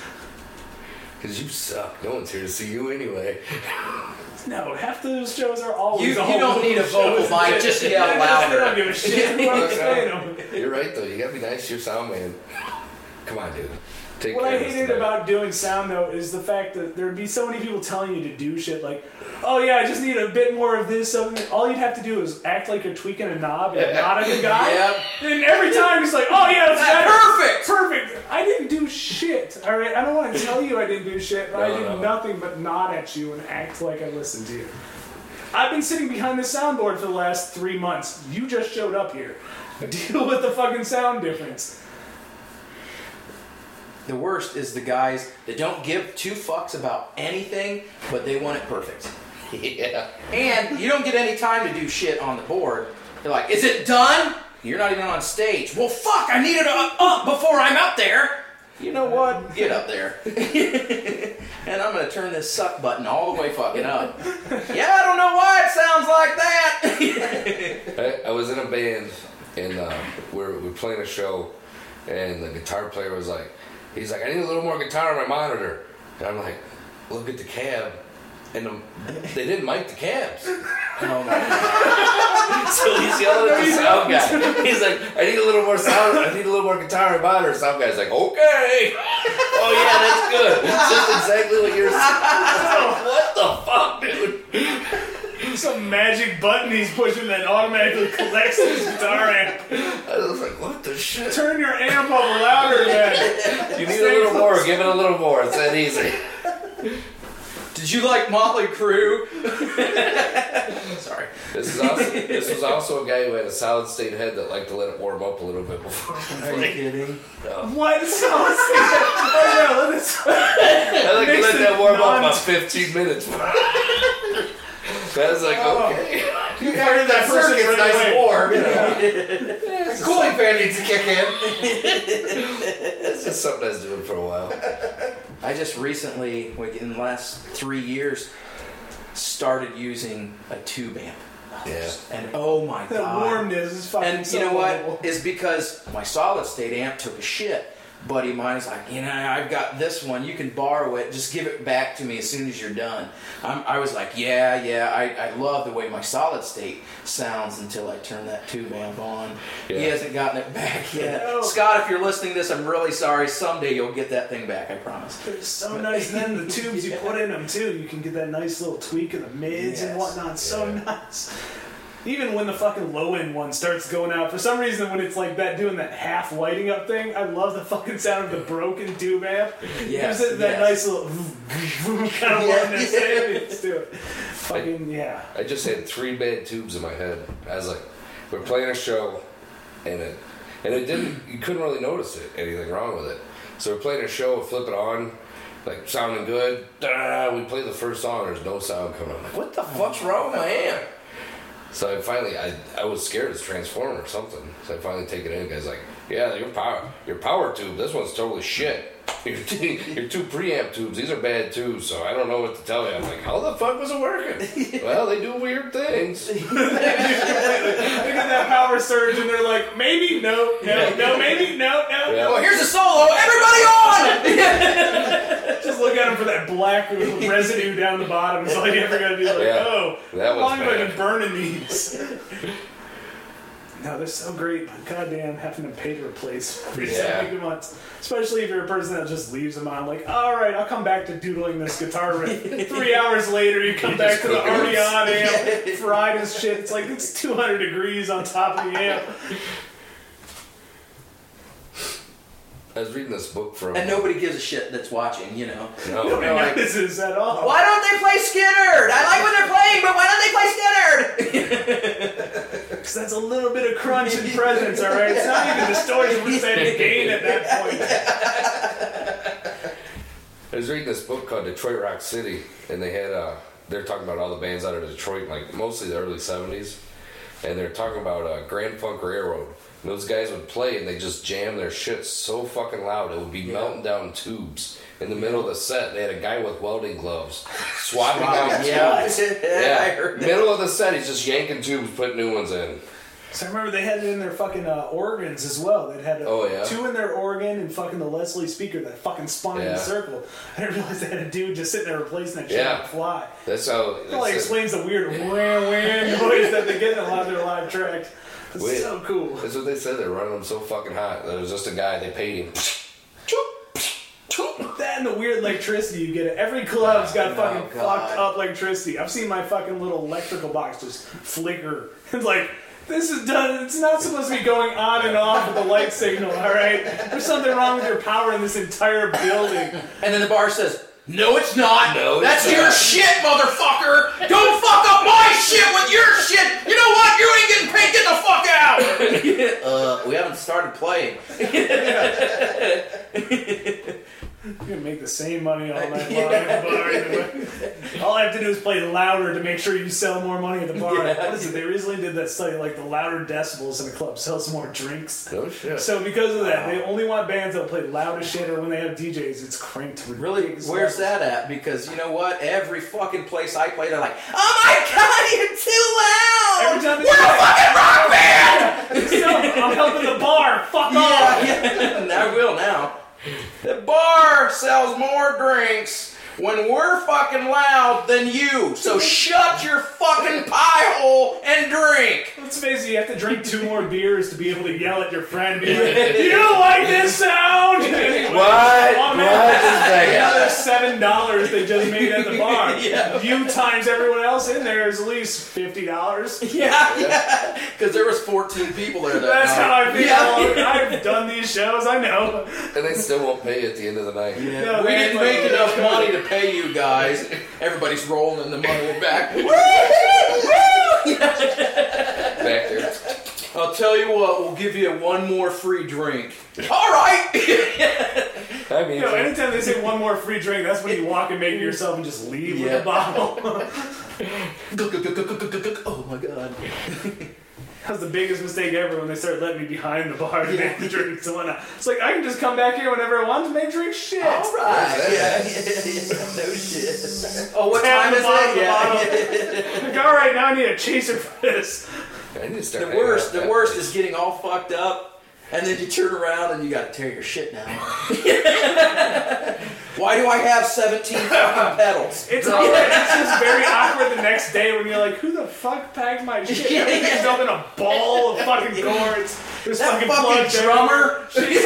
Because you suck. No one's here to see you anyway. No, half those shows are always You- you don't need a vocal mic, just yell louder. They don't give a shit. Who else is paying them? You're right, though. You gotta be nice to your sound man. Come on, dude. Take What I of hated about doing sound though is the fact that there'd be so many people telling you to do shit like, oh yeah, I just need a bit more of this. So all you'd have to do is act like you're tweaking a knob and not a guy. Yep. And every time it's like, oh yeah. Perfect! Perfect. I didn't do shit. All right. I don't want to tell you I didn't do shit, but I did no. nothing but nod at you and act like I listened to you. I've been sitting behind the soundboard for the last three months. You just showed up here. Deal with the fucking sound difference. The worst is the guys that don't give two fucks about anything, but they want it perfect. Yeah. And you don't get any time to do shit on the board. They're like, is it done? You're not even on stage. Well, fuck, I need it up, up before I'm up there. You know what? Get up there. and I'm gonna turn this suck button all the way fucking up. yeah, I don't know why it sounds like that. I, I was in a band and uh, we were, we were playing a show, and the guitar player was like, he's like, I need a little more guitar on my monitor, and I'm like, look at the cab, and the, they didn't mic the cabs. oh my So he's yelling at the sound guy. He's like, I need a little more sound. I need a little more guitar and monitor. Sound guy's like, okay. Oh yeah, that's good. It's just exactly what you're saying. what the fuck, dude? Some magic button he's pushing that automatically collects his guitar amp. I was like, what the shit? Turn your amp up louder, man. You need a little more. Give it a little more. It's that easy. Did you like Motley Crue? Sorry. This is also this was also a guy who had a solid state head that liked to let it warm up a little bit before. Are you kidding? What? So oh, yeah, let us- I like to let that warm up non- about 15 minutes. That's like oh. okay. You heard that person gets right nice away. and warm. You know. Cooling fan needs to kick in. It's just something I was doing for a while. I just recently, like in the last three years, started using a tube amp. Yeah. And oh my that god. warmness is fucking And so you know what? horrible. It's because my solid state amp took a shit. Buddy of mine's like, you know, I've got this one. You can borrow it. Just give it back to me as soon as you're done. I'm, I was like, yeah, yeah. I, I love the way my solid state sounds until I turn that tube amp on. He hasn't gotten it back yet. No. Scott, if you're listening to this, I'm really sorry. Someday you'll get that thing back. I promise. They're so nice. And then the tubes you put in them too, you can get that nice little tweak of the mids and Yes. whatnot. So nice. Even when the fucking low end one starts going out, for some reason when it's like that doing that half lighting up thing, I love the fucking sound of the broken tube amp. Yes, Gives it that yes. nice little kind of Yeah, yeah. It's to it. Fucking yeah. I just had three bad tubes in my head. I was like, we're playing a show, and it, and it didn't. You couldn't really notice it. Anything wrong with it? So we're playing a show, flip it on, like sounding good. Da, we play the first song. There's no sound coming. I'm like, what the fuck's wrong with my amp? So I finally, I, I was scared it's transformer or something. So I finally take it in. The guy's like, yeah, your power, your power tube. This one's totally shit. Your, t- your two preamp tubes, these are bad too. So I don't know what to tell you. I'm like, how the fuck was it working? well, they do weird things. They get that power surge and they're like, maybe, no, no, no, maybe, no, no, Yeah. no. Well, here's a solo. Everybody on! Just look at them for that black residue down the bottom. It's all you ever gotta be like, Yeah. oh, That how was long have I been burning these? No, they're so great, but goddamn, having to pay to replace every Yeah. so many months. Especially if you're a person that just leaves them on, like, all right, I'll come back to doodling this guitar riff. Three hours later, you come You back to the cook already on amp, fried as shit. It's like it's 200 degrees on top of the amp. I was reading this book from. And nobody gives a shit that's watching, you know. No, Nobody no, like- notices at all. Why don't they play Skynyrd? I like when they're playing, but why don't they play Skynyrd? Because that's a little bit of crunch and presence, all right? It's not even the story percent gain at that point. I was reading this book called Detroit Rock City, and they had uh, they're talking about all the bands out of Detroit, like mostly the early '70s, and they're talking about uh, Grand Funk Railroad. And those guys would play, and they just jam their shit so fucking loud it would be melting down tubes in the middle of the set. They had a guy with welding gloves swapping out yeah, tubes. yeah, I Yeah, heard that. middle of the set, he's just yanking tubes, putting new ones in. So I remember they had it in their fucking uh, organs as well. They had a, Oh, yeah? two in their organ and fucking the Leslie speaker that fucking spun in Yeah. a circle. I didn't realize they had a dude just sitting there replacing that shit Yeah. on the fly. That's how. That like That's, explains the weird wham wham noise that they get in a lot of their live tracks. It's Wait. so cool. that's what they said. They're running them so fucking hot. There was just a guy. They paid him. That and the weird electricity you get. At every club's got Oh, fucking God. fucked up electricity. I've seen my fucking little electrical box just flicker. It's like this is done. It's not supposed to be going on and off with the light signal. All right, there's something wrong with your power in this entire building. And then the bar says, No, it's not. No, it's That's not." your shit, motherfucker. Don't fuck up my shit with your shit. You know what? You ain't getting paid. Get the fuck out. uh, we haven't started playing. You're gonna make the same money all night long at the bar. either. All I have to do is play louder to make sure you sell more money at the bar. Yeah. What is it? They recently did that study, like the louder decibels in a club sells more drinks. No shit. So because of that, they only want bands that play loud as shit, or when they have DJs, it's cranked. to Really, ridiculous where's that at? Because you know what? Every fucking place I play, they're like, "Oh my god, you're too loud! Every time they We're a fucking rock band!" Still, I'm helping the bar. Fuck off. yeah, yeah. I will now. The bar sells more drinks when we're fucking loud than you. So shut your fucking pie hole and drink. Let's face it, you have to drink two more beers to be able to yell at your friend, be like, "You don't like this sound?" What? Oh, man. What is that? Another seven dollars they just made at the bar. Yeah. You times everyone else in there is at least fifty dollars. Yeah, yeah. Because there was 14 people there that That's night. how I feel. Yeah. I've done these shows. I know. And they still won't pay you at the end of the night. No, we man, didn't make enough money to pay you guys. Everybody's rolling in the money back. Back there. I'll tell you what, we'll give you one more free drink. All right. I mean, You know, anytime they say one more free drink, that's when you walk and make it yourself and just leave with a bottle. oh my god. That's the biggest mistake ever when they start letting me behind the bar to make the drinks and whatnot. It's like I can just come back here whenever I want to make drinks. Shit. All right. Where's Yeah, yeah, yeah, No shit. Oh, what Tap time is it? Yeah. Like, all right, now I need a chaser for this. I need to start The worst, the that worst is getting all fucked up, and then you turn around and you got to tear your shit down. Why do I have 17 fucking pedals? It's awkward. It's just very awkward the next day when you're like, who the fuck packed my shit? Everything's up in a ball of fucking cords. There's That fucking, fucking plugs drummer. everywhere.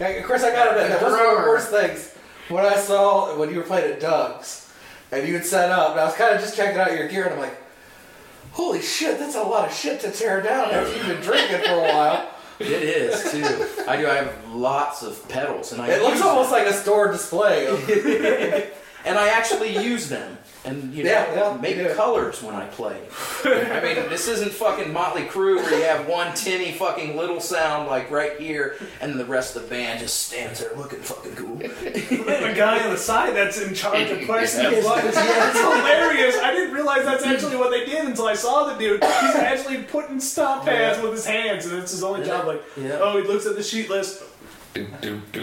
Yeah, Chris, I gotta admit, that was one of the worst things when I saw when you were playing at Doug's and you had set up, and I was kind of just checking out your gear, and I'm like, holy shit, that's a lot of shit to tear down after you've been drinking for a while. It is too. I do. I have lots of pedals, and I It looks almost them. like a store display. Of, and I actually use them. And you know, Yeah, yeah, make you do. colors when I play. I mean, this isn't fucking Motley Crue where you have one tinny fucking little sound like right here, and the rest of the band just stands there looking fucking cool. We have a guy on the side that's in charge of pressing the buttons. Yes. It's hilarious. I didn't realize that's actually what they did until I saw the dude. He's actually putting stop pads with his hands, and it's his only job. Like, Yeah. oh, he looks at the sheet list, Do, do, do.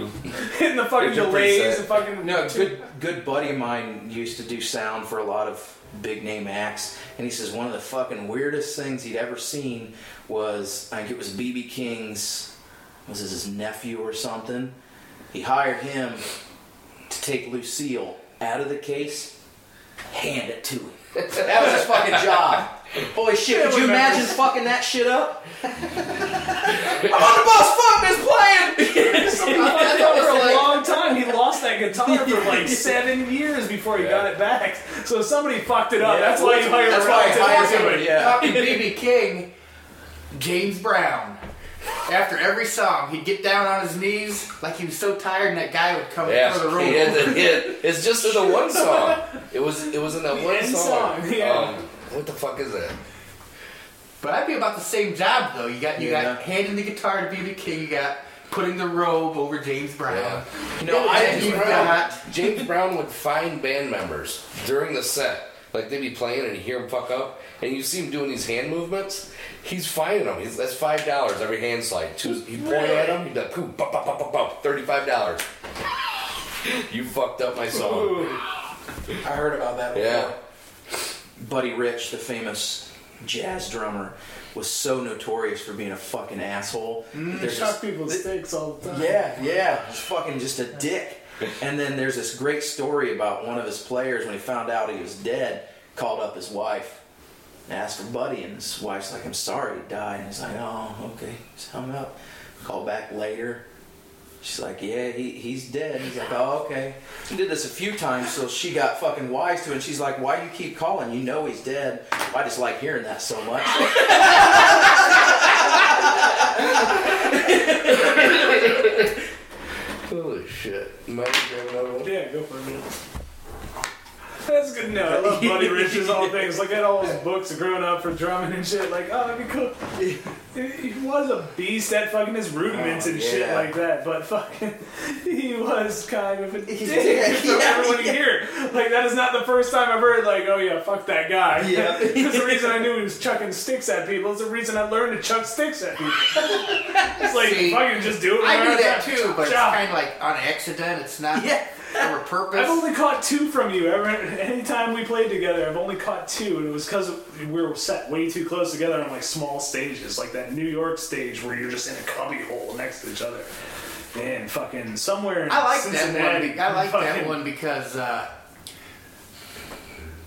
hitting the fucking It's your delays preset. and fucking. No, good good buddy of mine used to do sound for a lot of big name acts, and he says one of the fucking weirdest things he'd ever seen was I think it was BB King's was this his nephew or something. He hired him to take Lucille out of the case, hand it to him. That was his fucking job. Holy shit, could you imagine fucking that shit up? I'm on the bus, fuck this playing! I thought for a long time he lost that guitar for like seven years before he got it back. So somebody fucked it up. Yeah, that's why he hired that's why he hired to do somebody, it. yeah. BB King, James Brown. After every song, he'd get down on his knees like he was so tired, and that guy would come Yeah, through the room. he had the hit. It's just in the one song. It was it was in that one end song. song, yeah. Um, what the fuck is that? But I'd be about the same job though. You got you Yeah. got handing the guitar to BB King. You got putting the robe over James Brown. Yeah. You know, I And didn't you James Brown would find band members during the set. Like they'd be playing and you hear him fuck up, and you see him doing these hand movements. He's finding them. He's, that's five dollars every hand slide. Choose, you point at him, he'd be like, "Pooh, bop, bop, bop, bop, bop, thirty-five dollars." You fucked up my song. I heard about that. Before. Yeah. Buddy Rich, the famous jazz drummer, was so notorious for being a fucking asshole. Mm, there's Chuck this- people's sticks all the time. yeah, yeah, just fucking just a dick. And then there's this great story about one of his players when he found out he was dead, called up his wife, and asked for Buddy, and his wife's like, "I'm sorry, he died." And he's like, "Oh, okay." He's hung up. Call back later. She's like, yeah, he, he's dead. He's like, oh, okay. He did this a few times, so she got fucking wise to it. And she's like, why do you keep calling? You know he's dead. I just like hearing that so much. Holy shit. Might grab another one? Yeah, go for a minute. That's good to know. I love Buddy Rich's all things. Look at all his books growing up for drumming and shit. Like, oh, that'd be cool. He, he was a beast at fucking his rudiments Oh, and shit like that, but fucking, he was kind of a dick did, from yeah, everyone you hear. Like, that is not the first time I've heard, like, oh yeah, fuck that guy. Yeah. It's the reason I knew he was chucking sticks at people. It's the reason I learned to chuck sticks at people. It's like, See, fucking just do it. I do that time. too, but it's kind of like on accident. It's not Yeah. For purpose. I've only caught two from you. Ever, anytime we played together, I've only caught two, and it was because we were set way too close together on like small stages, like that New York stage where you're just in a cubby hole next to each other. And fucking somewhere in I like that one. be- I like that one because, uh,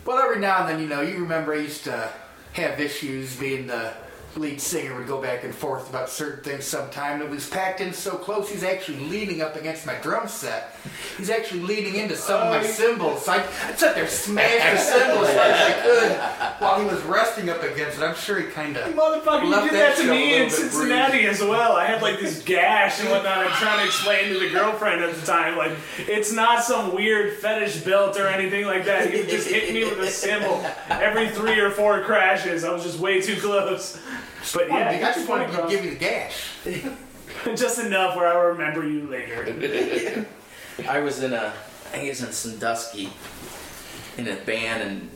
well, every now and then, you know, you remember I used to have issues being the lead singer would go back and forth about certain things sometime. It was packed in so close, he's actually leaning up against my drum set. He's actually leaning into some of my cymbals. So I, I sat there, smashed the cymbals as hard as I could while he was resting up against it. I'm sure he kind of. Motherfucker, you did that that to me in Cincinnati as well. I had like this gash and whatnot. I'm trying to explain to the girlfriend at the time, like, it's not some weird fetish built or anything like that. He would just hit me with a cymbal every three or four crashes. I was just way too close. But yeah, I just wanted funny, to give you the gash. bro. just enough where I will remember you later. I was in a, I think it was in Sandusky, in a band, and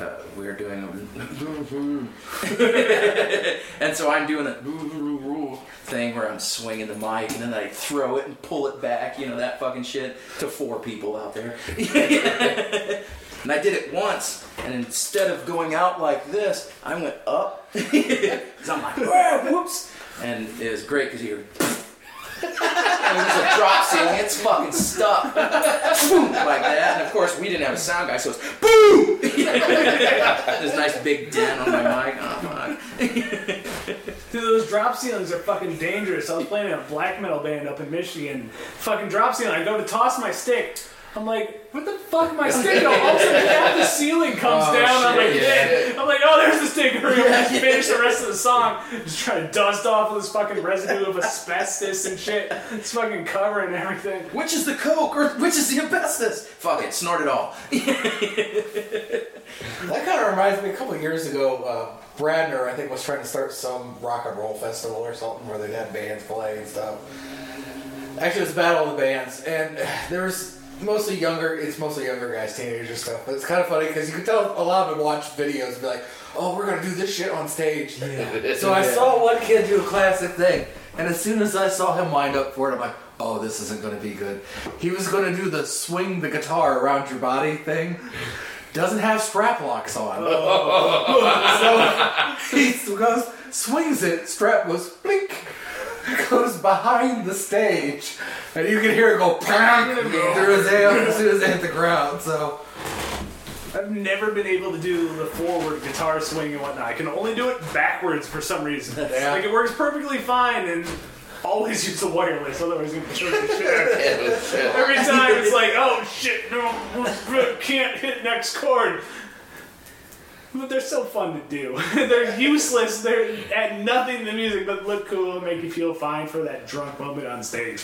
uh, we were doing a, and so I'm doing a thing where I'm swinging the mic, and then I throw it and pull it back, you know that fucking shit, to four people out there. And I did it once, and instead of going out like this, I went up, because I'm like, "Ah, whoops, and it was great because you're. And there's a drop ceiling, it's fucking stuck. Like that. And of course, we didn't have a sound guy, so it's boom! This nice big dent on my mic. Oh, fuck. Dude, those drop ceilings are fucking dangerous. I was playing in a black metal band up in Michigan. Fucking drop ceiling. I go to toss my stick. I'm like, what the fuck am I stick? All of a sudden, half the ceiling comes Oh, down on my shit, head. I'm like, oh, there's the stick. Hurry up and finish the rest of the song. Just trying to dust off this fucking residue of asbestos and shit. It's fucking covering everything. Which is the coke or which is the asbestos? Fuck it, snort it all. That kind of reminds me. A couple of years ago, uh, Bradner, I think, was trying to start some rock and roll festival or something where they'd have bands play and stuff. Actually, it was Battle of the Bands, and there was mostly younger. It's mostly younger guys, teenagers and stuff. But it's kind of funny because you can tell a lot of them watch videos and be like, "Oh, we're gonna do this shit on stage." So I saw one kid do a classic thing, and as soon as I saw him wind up for it, I'm like, "Oh, this isn't gonna be good." He was gonna do the swing the guitar around your body thing. Doesn't have strap locks on. Oh. so he goes, swings it, strap goes blink, goes behind the stage, and you can hear it go bang through his hand as soon as it hit the ground. So I've never been able to do the forward guitar swing and whatnot. I can only do it backwards for some reason. Yeah. Like it works perfectly fine and always use the wireless, otherwise you can choke the shit out of it. Every time it's like, oh shit, no, can't hit next chord. But they're so fun to do. they're useless. They're add nothing to the music but look cool and make you feel fine for that drunk moment on stage.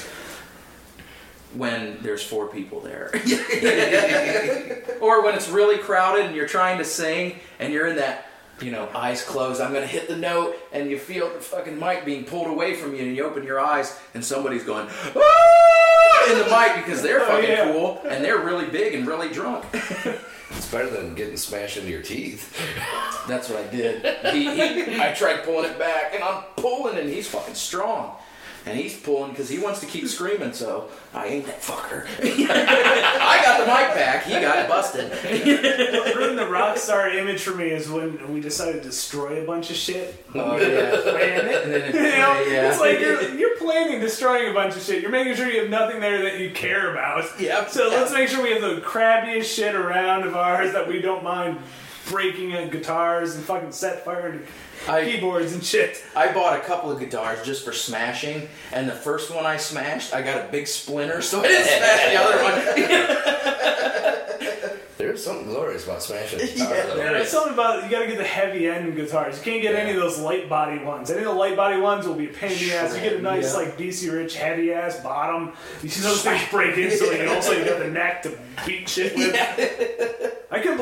When there's four people there. or when it's really crowded and you're trying to sing and you're in that, you know, eyes closed, I'm gonna hit the note, and you feel the fucking mic being pulled away from you, and you open your eyes and somebody's going, "Ah!" in the mic because they're fucking yeah. cool and they're really big and really drunk. It's better than getting smashed into your teeth. That's what I did. He, he, I tried pulling it back, and I'm pulling, and he's fucking strong. And he's pulling because he wants to keep screaming, so I ain't that fucker. I got the mic back, he got busted. What ruined the rock star image for me is when we decided to destroy a bunch of shit. Oh, yeah. Plan it. And then it- You know, yeah. it's like you're, you're planning destroying a bunch of shit. You're making sure you have nothing there that you care about. Yep. So let's make sure we have the crappiest shit around of ours that we don't mind breaking uh, guitars and fucking set fire to I- keyboards and shit. I bought a couple of guitars just for smashing, and the first one I smashed, I got a big splinter, so I didn't smash the other one. There's something glorious about smashing a guitar. Yeah, though. there It's something about you got to get the heavy end guitars. You can't get any of those light body ones. Any of the light body ones will be a pain in the ass. You get a nice Yeah. like BC Rich heavy ass bottom. You see those things break instantly, and also you got the neck to beat shit with. I couldn't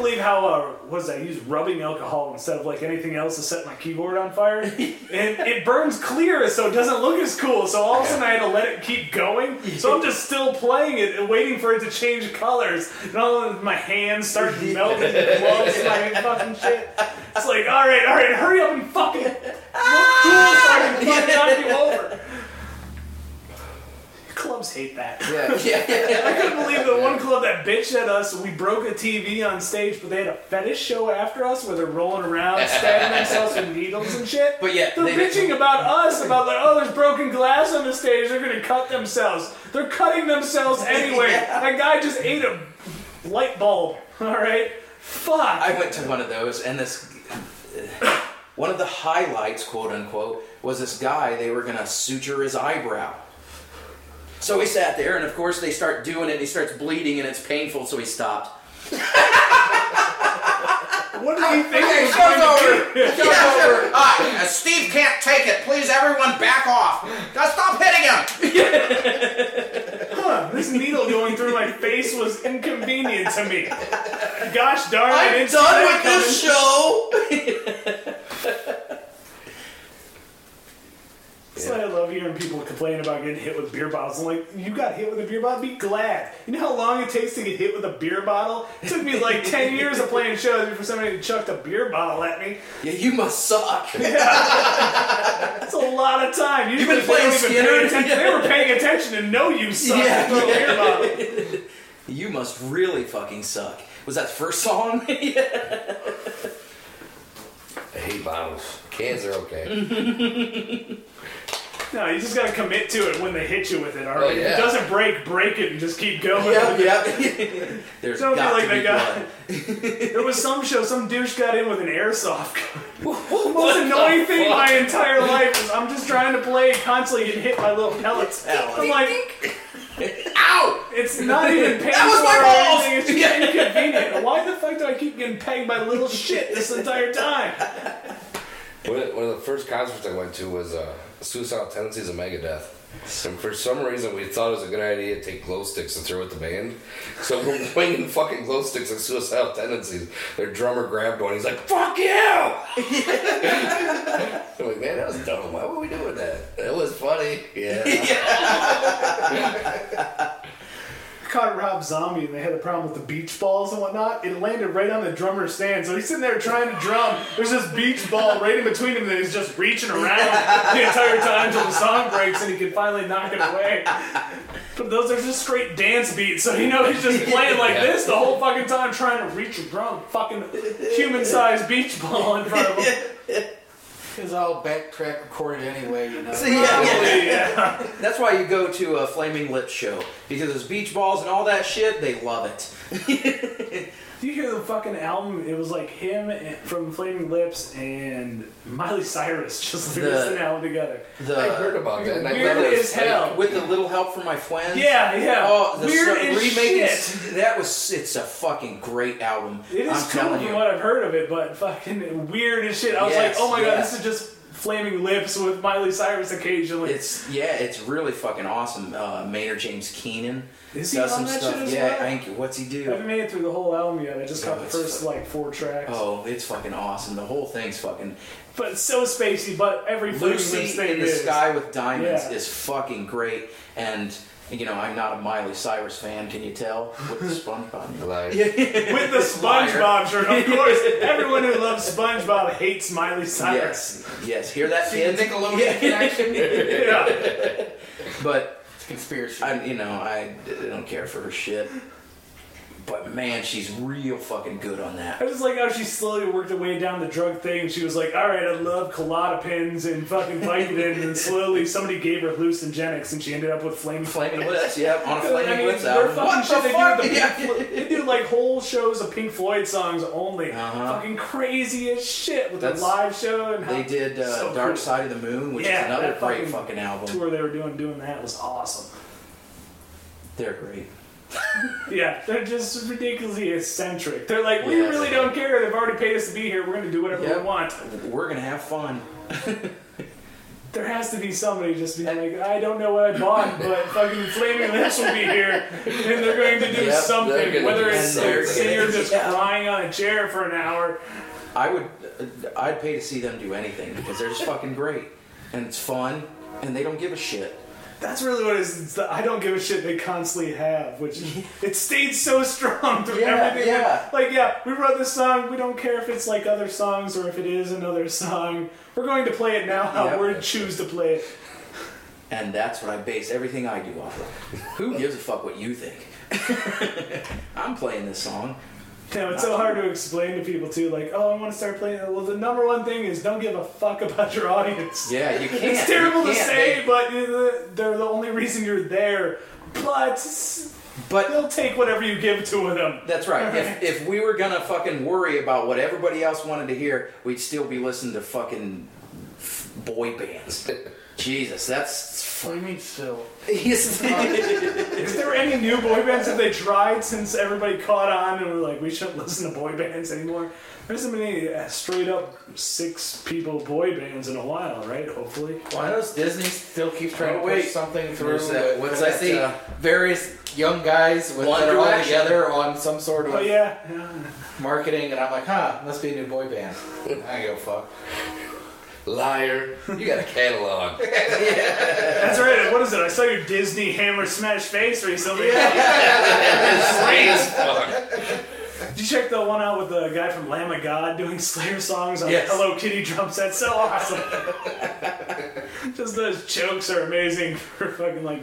believe how uh, was that? I used rubbing alcohol instead of like anything else to set my keyboard on fire, and it burns clear, so it doesn't look as cool. So all of a sudden I had to let it keep going. So I'm just still playing it and waiting for it to change colors. And all of my hands start melting, gloves, my fucking shit. It's like, all right, all right, hurry up and fucking look cool so I can fucking knock you over. Clubs hate that. Yeah, yeah. I couldn't believe the one club that bitched at us. We broke a TV on stage, but they had a fetish show after us where they're rolling around, stabbing themselves with needles and shit. But yeah, they're they- bitching about us about like, oh, there's broken glass on the stage. They're gonna cut themselves. They're cutting themselves anyway. That guy just ate a light bulb. All right, fuck. I went to one of those, and this one of the highlights, quote unquote, was this guy. They were gonna suture his eyebrow. So he sat there, and of course they start doing it. and He starts bleeding, and it's painful. So he stopped. What do you think? Okay, was show's going over. be? Show's over. Uh, Steve can't take it. Please, everyone, back off. Now stop hitting him. Huh, this needle going through my face was inconvenient to me. Gosh darn, I I'm done with coming. this show. That's why I love hearing people complain about getting hit with beer bottles. I'm like, you got hit with a beer bottle? Be glad. You know how long it takes to get hit with a beer bottle? It took me like 10 years of playing shows before somebody chucked a beer bottle at me. Yeah, you must suck. That's a lot of time. Usually You've been they playing don't even Skynyrd? pay attention. They were paying attention to know you suck. Yeah, with a yeah. beer bottle. You must really fucking suck. Was that the first song? yeah. I hate bottles. Cans are okay. No, you just gotta commit to it when they hit you with it, alright? Oh, If it doesn't break, break it and just keep going. Yep, yep. There's Don't be got like to be that blood. There was some show, some douche got in with an airsoft gun. the most annoying thing in my entire life is I'm just trying to play, constantly getting hit by little pellets. I'm like, Ow! it's not even painful was my or balls! anything, it's just inconvenient. Why the fuck do I keep getting pegged by little shit this entire time? One of, one of the first concerts I went to was uh, Suicidal Tendencies of Megadeth. And for some reason, we thought it was a good idea to take glow sticks and throw at the band. So we're swinging fucking glow sticks like Suicidal Tendencies. Their drummer grabbed one. He's like, "Fuck you!" I'm like, "Man, that was dumb. Why were we doing that? It was funny." Yeah. caught Rob Zombie and they had a problem with the beach balls and whatnot. It landed right on the drummer's stand. So he's sitting there trying to drum. There's this beach ball right in between him and he's just reaching around the entire time until the song breaks and he can finally knock it away. But those are just straight dance beats, so you know he's just playing like this the whole fucking time trying to reach a drum. Fucking human sized beach ball in front of him. It's all backtrack recorded anyway, you know. See, yeah, yeah. Yeah. That's why you go to a Flaming Lips show because those beach balls and all that shit, they love it. Do you hear the fucking album? It was like him and- from Flaming Lips and Miley Cyrus just The- released an album together. The I heard about that. And I Weird thought it was as hell. fake. with the little help from my friends. Yeah, yeah. Oh, the Weird so- as remaking shit. that was it's a fucking great album. It is I'm cool telling from you. what I've heard of it, but fucking weird as shit. I was Yes, like, oh my god, yes. this is just Flaming Lips with Miley Cyrus occasionally. It's yeah, it's really fucking awesome. Uh, Maynard James Keenan Is he does some stuff. yeah, well? I think what's he do? I haven't made it through the whole album yet. I just got the first like four tracks. Oh, it's fucking awesome. The whole thing's fucking. But so spacey, but every Lucy thing in the is. Sky with Diamonds Yeah. is fucking great, and you know I'm not a Miley Cyrus fan. Can you tell with the SpongeBob? Like, With the SpongeBob shirt, of course. Everyone who loves SpongeBob hates Miley Cyrus. yes, yes. Hear that, See the kids? Nickelodeon Yeah. connection? Yeah. But It's conspiracy. I, you know, I, I don't care for her shit. But man, she's real fucking good on that. I just like how she slowly worked her way down the drug thing. She was like, all right, I love Klonopins and fucking Vicodin. and then slowly somebody gave her hallucinogenics and she ended up with flame Flaming Lips, yeah, on a Flaming I mean, Lips album. What shit. the They fuck? do, the Yeah. Flo- they do like whole shows of Pink Floyd songs only. Uh-huh. Fucking crazy as shit with That's- the live show and how They did uh, so Dark cool. Side of the Moon, which Yeah, is another great fucking fucking album. tour they were doing doing that was awesome. They're great. Yeah, they're just ridiculously eccentric. They're like, we Yes. really don't care. They've already paid us to be here. We're gonna do whatever Yep. we want. We're gonna have fun. There has to be somebody just being like, I don't know what I bought, but fucking Flaming Lips will be here, and they're going to do Yep, something. Whether it's a singer just Yeah. crying on a chair for an hour. I would, I'd pay to see them do anything because they're just fucking great, and it's fun, and they don't give a shit. That's really what it is. It's the I don't give a shit they constantly have, which it stayed so strong through Yeah, everything. yeah. Like, yeah, we wrote this song. We don't care if it's like other songs or if it is another song. We're going to play it now how Yep. we choose to play it. And that's what I base everything I do off of. Who gives a fuck what you think? I'm playing this song. You know, it's so hard to explain to people too. Like, oh, I want to start playing. Well, the number one thing is don't give a fuck about your audience. Yeah, you can't. It's terrible to can't. say, They- but uh, they're the only reason you're there. But But They'll take whatever you give to them. That's right. If, if we were gonna fucking worry about what everybody else wanted to hear, we'd still be listening to fucking f- boy bands. Jesus, that's What do you mean still? Is there any new boy bands that they tried since everybody caught on and were like, we shouldn't listen to boy bands anymore? There hasn't been any uh, straight up six people boy bands in a while, right? Hopefully. Well, I know Disney still keep trying Oh, to wait. push something through. There's that- with- what's I that, see uh, various young guys with One that are all Direction. together on some sort of Oh yeah, yeah. marketing, and I'm like, huh, must be a new boy band. I go fuck. Liar. You got a catalog. That's right. What is it? I saw your Disney Hammer Smash face recently. Straight as fuck. Did you check the one out with the guy from Lamb of God doing Slayer songs on Yes. Hello Kitty drum set? So awesome. just those chokes are amazing for fucking like.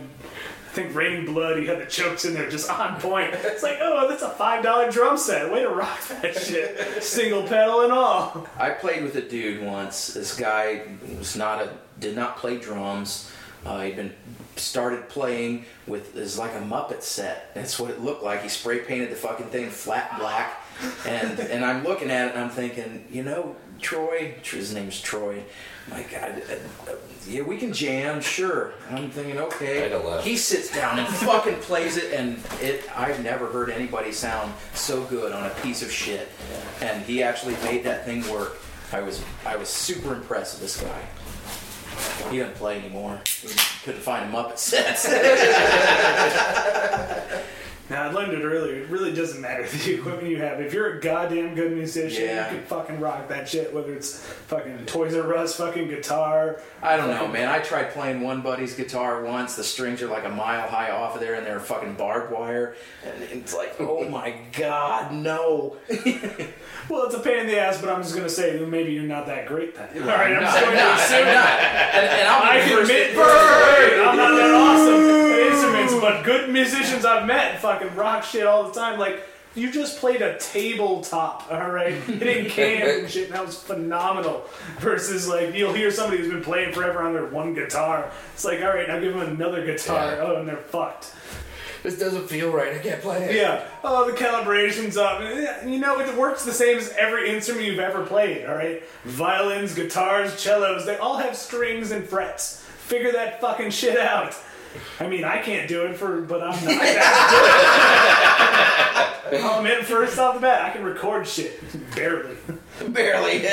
Think Raining Blood, he had the chokes in there just on point. It's like, oh, that's a five dollar drum set. Way to rock that shit, single pedal and all. I played with a dude once. This guy was not a did not play drums. Uh, he'd been started playing with is like a Muppet set. That's what it looked like. He spray painted the fucking thing flat black, and and I'm looking at it and I'm thinking, you know, Troy. His name's Troy. My God, uh, uh, yeah, we can jam, sure. I'm thinking, okay. He sits down and fucking plays it, and it. I've never heard anybody sound so good on a piece of shit. And he actually made that thing work. I was I was super impressed with this guy. He doesn't play anymore. He couldn't find a Muppet set. Now I learned it earlier. It really doesn't matter the equipment you have. If you're a goddamn good musician, Yeah. you can fucking rock that shit. Whether it's fucking Toys R Us, fucking guitar. I don't know, man. I tried playing one buddy's guitar once. The strings are like a mile high off of there, and they're fucking barbed wire. And it's like, oh my god, no. Well, it's a pain in the ass, but I'm just gonna say well, maybe you're not that great then. All right, I'm No, just going no, to assume. I'm. And, and I'm I the first- admit, Bird! I'm not that awesome at instruments, but good musicians I've met fucking rock shit all the time. Like, you just played a tabletop, all right? Hitting cans and shit, and that was phenomenal. Versus, like, you'll hear somebody who's been playing forever on their one guitar. It's like, all right, now give them another guitar. Yeah. Oh, and they're fucked. This doesn't feel right. I can't play it. Yeah. Oh, the calibration's up. You know, it works the same as every instrument you've ever played, all right? Violins, guitars, cellos, they all have strings and frets. Figure that fucking shit out. I mean, I can't do it for, but I'm not that good. I'll admit first off the bat, I can record shit. Barely. Barely.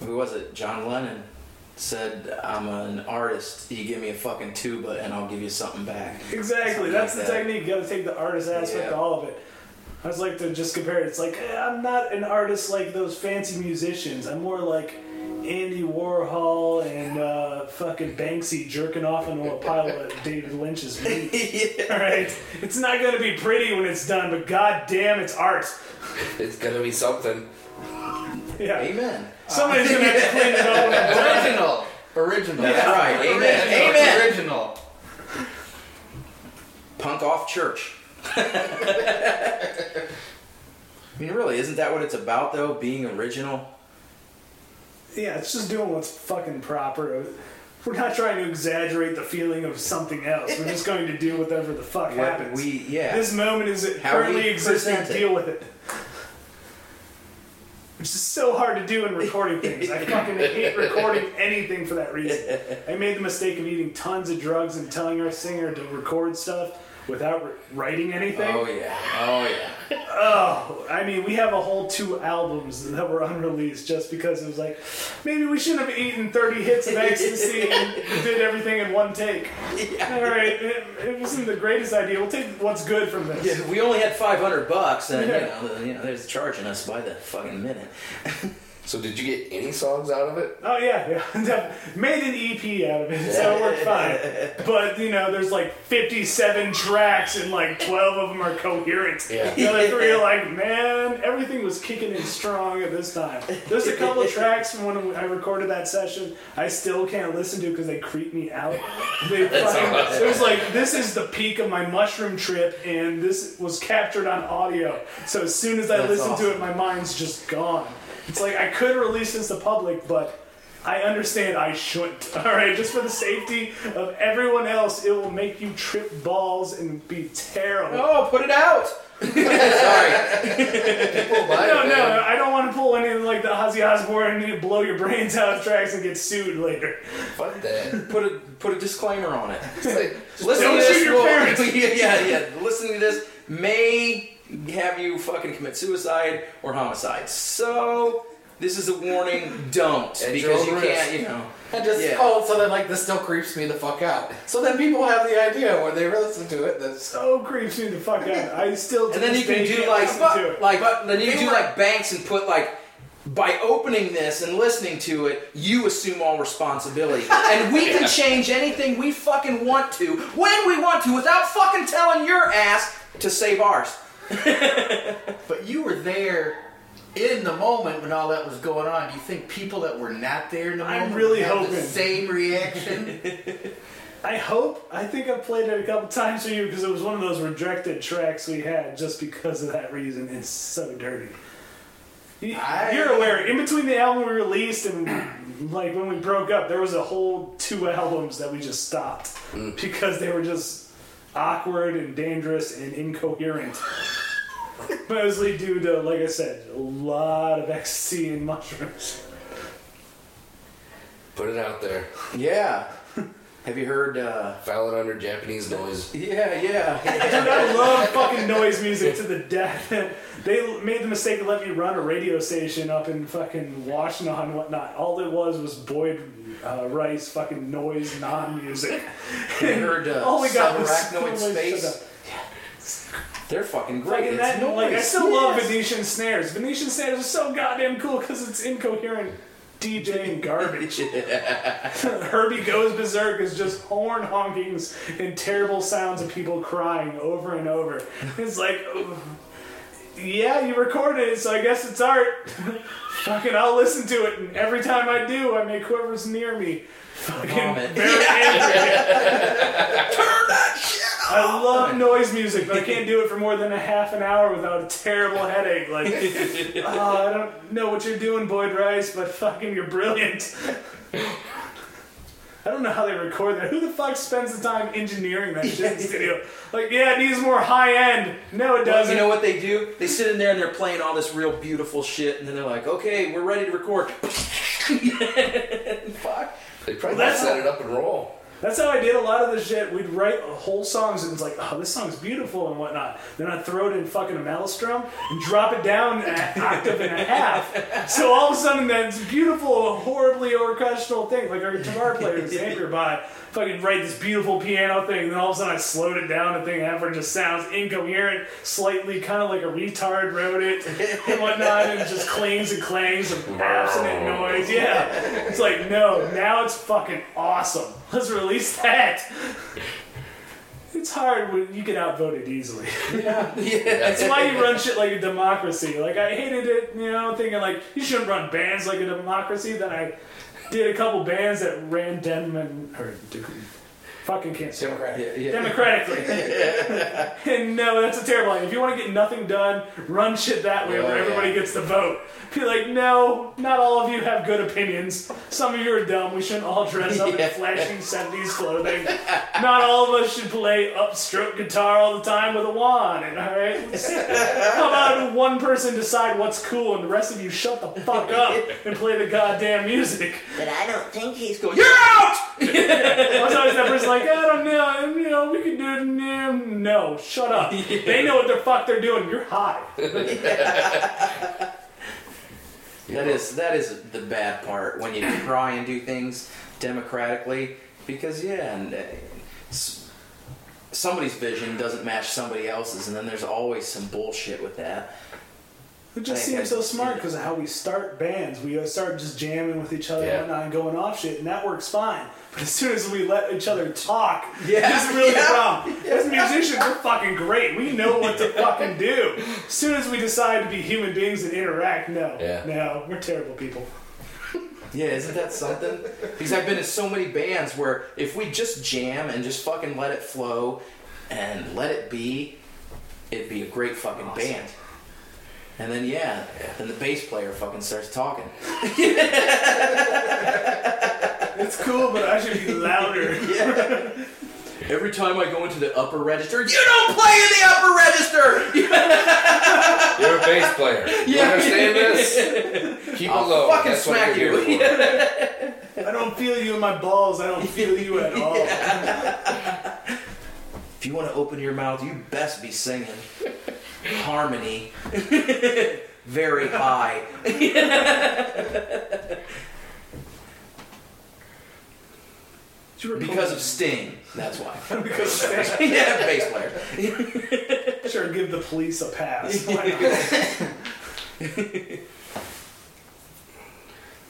Who was it? John Lennon said, I'm an artist. You give me a fucking tuba and I'll give you something back. Exactly. Something That's like the that. technique. You gotta take the artist aspect Yeah. to all of it. I was like to just compare it. It's like, eh, I'm not an artist like those fancy musicians. I'm more like Andy Warhol and uh, fucking Banksy jerking off into a pile of David Lynch's meat. Alright? It's not gonna be pretty when it's done, but god damn, it's art. It's gonna be something. Yeah. Amen. Somebody's gonna have to clean it up when I'm done. Original. Original. That's right. Amen. Original. Amen. Original. Punk off church. I mean, really, isn't that what it's about, though? Being original? Yeah, it's just doing what's fucking proper. We're not trying to exaggerate the feeling of something else. We're just going to do whatever the fuck What happens. we, yeah. This moment is How currently existing. present it. Deal with it. Which is so hard to do in recording things. I fucking hate recording anything for that reason. I made the mistake of eating tons of drugs and telling our singer to record stuff without writing anything. oh, yeah. Oh, yeah. Oh, I mean, we have a whole two albums that were unreleased just because it was like, maybe we shouldn't have eaten 30 hits of ecstasy and did everything in one take. All right, it, it wasn't the greatest idea. We'll take what's good from this. Yeah, we only had 500 bucks, and, Yeah. you know, you know, they're charging us by the fucking minute. So did you get any songs out of it? Oh yeah, yeah. Made an EP out of it, so it worked fine. But you know, there's like 57 tracks, and like 12 of them are coherent. Yeah. The other three are like, man, everything was kicking in strong at this time. There's a couple of tracks from when I recorded that session I still can't listen to because they creep me out. They fucking, it was like this is the peak of my mushroom trip, and this was captured on audio. So as soon as I That's listen to it, my mind's just gone. It's like I could release this to public, but I understand I shouldn't. All right, just for the safety of everyone else, it will make you trip balls and be terrible. Oh, put it out. Sorry. People buy No, it, no, man. I don't want to pull anything like the Ozzy Osbourne and you blow your brains out of tracks and get sued later. Fuck that. Put a put a disclaimer on it. It's like, Listen Don't to this. shoot your will- parents. yeah, yeah, yeah. Listening to this may have you fucking commit suicide or homicide. So this is a warning. Don't At because you risk. can't. You know. And just Yeah. oh, so then like this still creeps me the fuck out. So then people have the idea when they listen to it that's So creeps me the fuck out. I still And then you can do like it. like then you do like banks and put like by opening this and listening to it, you assume all responsibility. And we can change anything we fucking want to when we want to without fucking telling your ass to save ours. But you were there in the moment when all that was going on. Do you think people that were not there in the I'm moment really have hoping. the same reaction? I hope. I think I've played it a couple times for you because it was one of those rejected tracks we had just because of that reason. It's so dirty. You- I- You're aware. In between the album we released and like when we broke up, there was a whole two albums that we just stopped mm. because they were just awkward and dangerous and incoherent. Mostly due to, like I said, a lot of ecstasy and mushrooms. Put it out there. Yeah. Have you heard? uh File it under Japanese noise. Yeah, yeah. Dude, I love fucking noise music to the death. they made the mistake of letting me run a radio station up in fucking Washington and whatnot. All it was was Boyd uh, Rice fucking noise, non-music. Have you heard uh, All we got was Subarachnoid noise, Space? up. They're fucking great. Fucking It's that, like I noise. still love Venetian snares. Venetian snares are so goddamn cool because it's incoherent DJing garbage. Herbie Goes Berserk is just horn honkings and terrible sounds of people crying over and over. It's like, yeah, you recorded it, so I guess it's art. Fucking, I'll listen to it, and every time I do, I make whoever's near me fucking Vomit. very angry. I love noise music, but I can't do it for more than a half an hour without a terrible headache. Like, oh, I don't know what you're doing, Boyd Rice, but fucking, you're brilliant. I don't know how they record that. Who the fuck spends the time engineering that shit in the studio? Like, yeah, it needs more high end. No, it doesn't. you know what they do? They sit in there and they're playing all this real beautiful shit, and then they're like, "Okay, we're ready to record." Fuck. They probably Well, that's- set it up and roll. That's how I did a lot of the shit. We'd write whole songs and it's like, oh, this song's beautiful and whatnot. Then I'd throw it in fucking a maelstrom and drop it down an octave and a half. So all of a sudden, that beautiful, horribly orchestral thing, like our guitar player, Xavier, by fucking write this beautiful piano thing. And then all of a sudden, I slowed it down. The thing ever just sounds incoherent, slightly kind of like a retard wrote it and whatnot, and it just clings and clangs of abstinent noise. Yeah, it's like no, now it's fucking awesome. Let's release that. It's hard when you get outvoted easily. Yeah. That's why you run shit like a democracy. Like I hated it, you know, thinking like you shouldn't run bands like a democracy. Then I did a couple bands that ran dem and or fucking can't say Yeah, yeah. democratically. and no, that's a terrible idea. If you want to get nothing done, run shit that way Oh, where everybody yeah. gets the vote. Be like, no, not all of you have good opinions. Some of you are dumb. We shouldn't all dress up Yeah. in flashing 70s clothing. Not all of us should play upstroke guitar all the time with a wand. And, all right? How about one person decide what's cool and the rest of you shut the fuck up and play the goddamn music? But I don't think he's Go, You're out. There's always that person like, I don't know, you know, we can do it. No, no, shut up. They know what the fuck they're doing. You're high. That is that is the bad part when you try and do things democratically because yeah, and uh, somebody's vision doesn't match somebody else's, and then there's always some bullshit with that. It just I- I- seems so smart because of how we start bands. We uh, start just jamming with each other Yeah. and whatnot and going off shit, and that works fine. But as soon as we let each other talk, Yeah. that's really Yeah. the problem. As musicians, we're fucking great. We know what to fucking do. As soon as we decide to be human beings and interact, no, Yeah. no, we're terrible people. Yeah, isn't that something? Because I've been in so many bands where if we just jam and just fucking let it flow and let it be, it'd be a great fucking band. And then yeah, then the bass player fucking starts talking. It's cool, but I should be louder. Every time I go into the upper register, you don't play in the upper register. You're a bass player. You Yeah. understand this? Keep I'll it low. fucking That's what smack you're you. here for. I don't feel you in my balls. I don't feel you at all. If you want to open your mouth, you best be singing harmony, very high. because of Sting, that's why. because yeah, bass player. sure, give the police a pass.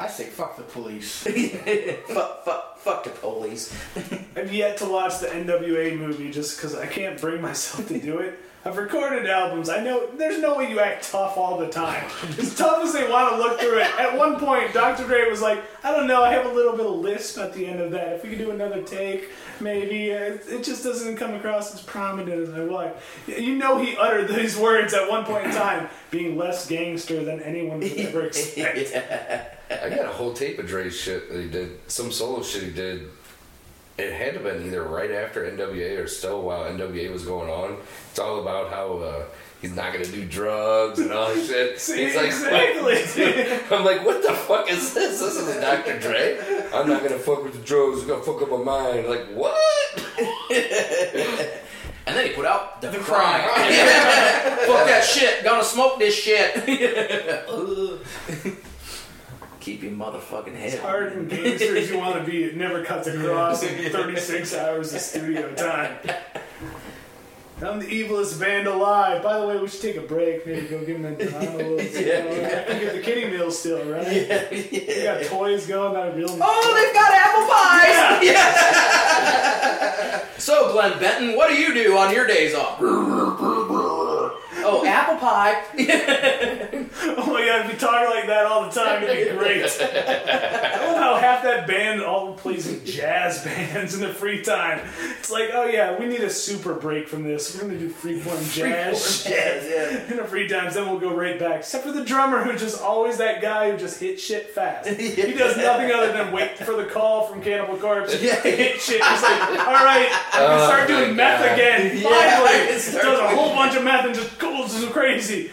I say fuck the police. fuck, fuck, fuck the police. I've yet to watch the NWA movie just because I can't bring myself to do it. I've recorded albums. I know there's no way you act tough all the time. As tough as they want to look through it. At one point, Dr. Dre was like, I don't know, I have a little bit of lisp at the end of that. If we could do another take, maybe. It, it just doesn't come across as prominent as I want. You know, he uttered these words at one point in time, being less gangster than anyone would ever expect. I got a whole tape of Dre's shit that he did. Some solo shit he did. It had to have been either right after NWA or still while NWA was going on. It's all about how uh, he's not gonna do drugs and all that shit. See, he's like, exactly. I'm like, what the fuck is this? This is Dr. Dre. I'm not gonna fuck with the drugs. I'm gonna fuck up my mind. Like what? And then he put out the, crime. Fuck that shit. Gonna smoke this shit. Keep your motherfucking head. hard and gangster as you want to be, it never cuts across in 36 hours of studio time. I'm the evilest band alive. By the way, we should take a break. Maybe go give them a McDonald's. You know, I can get the kitty meal still, right? Yeah. They got toys going, not a real. Oh, they've got apple pies. Yeah. so, Glenn Benton, what do you do on your days off? Oh, apple pie. Oh my god, if you talk like that all the time, it'd be great. I love how half that band all plays in jazz bands in the free time. It's like, oh yeah, we need a super break from this. We're gonna do freeform jazz. Jazz, yeah. in the free times, then we'll go right back. Except for the drummer, who's just always that guy who just hits shit fast. He does nothing other than wait for the call from Cannibal Corpse to hit shit. He's like, all right, I'm gonna oh start Oh, my doing meth God. again. Yeah, Finally, does a whole bunch of meth and just goes so crazy.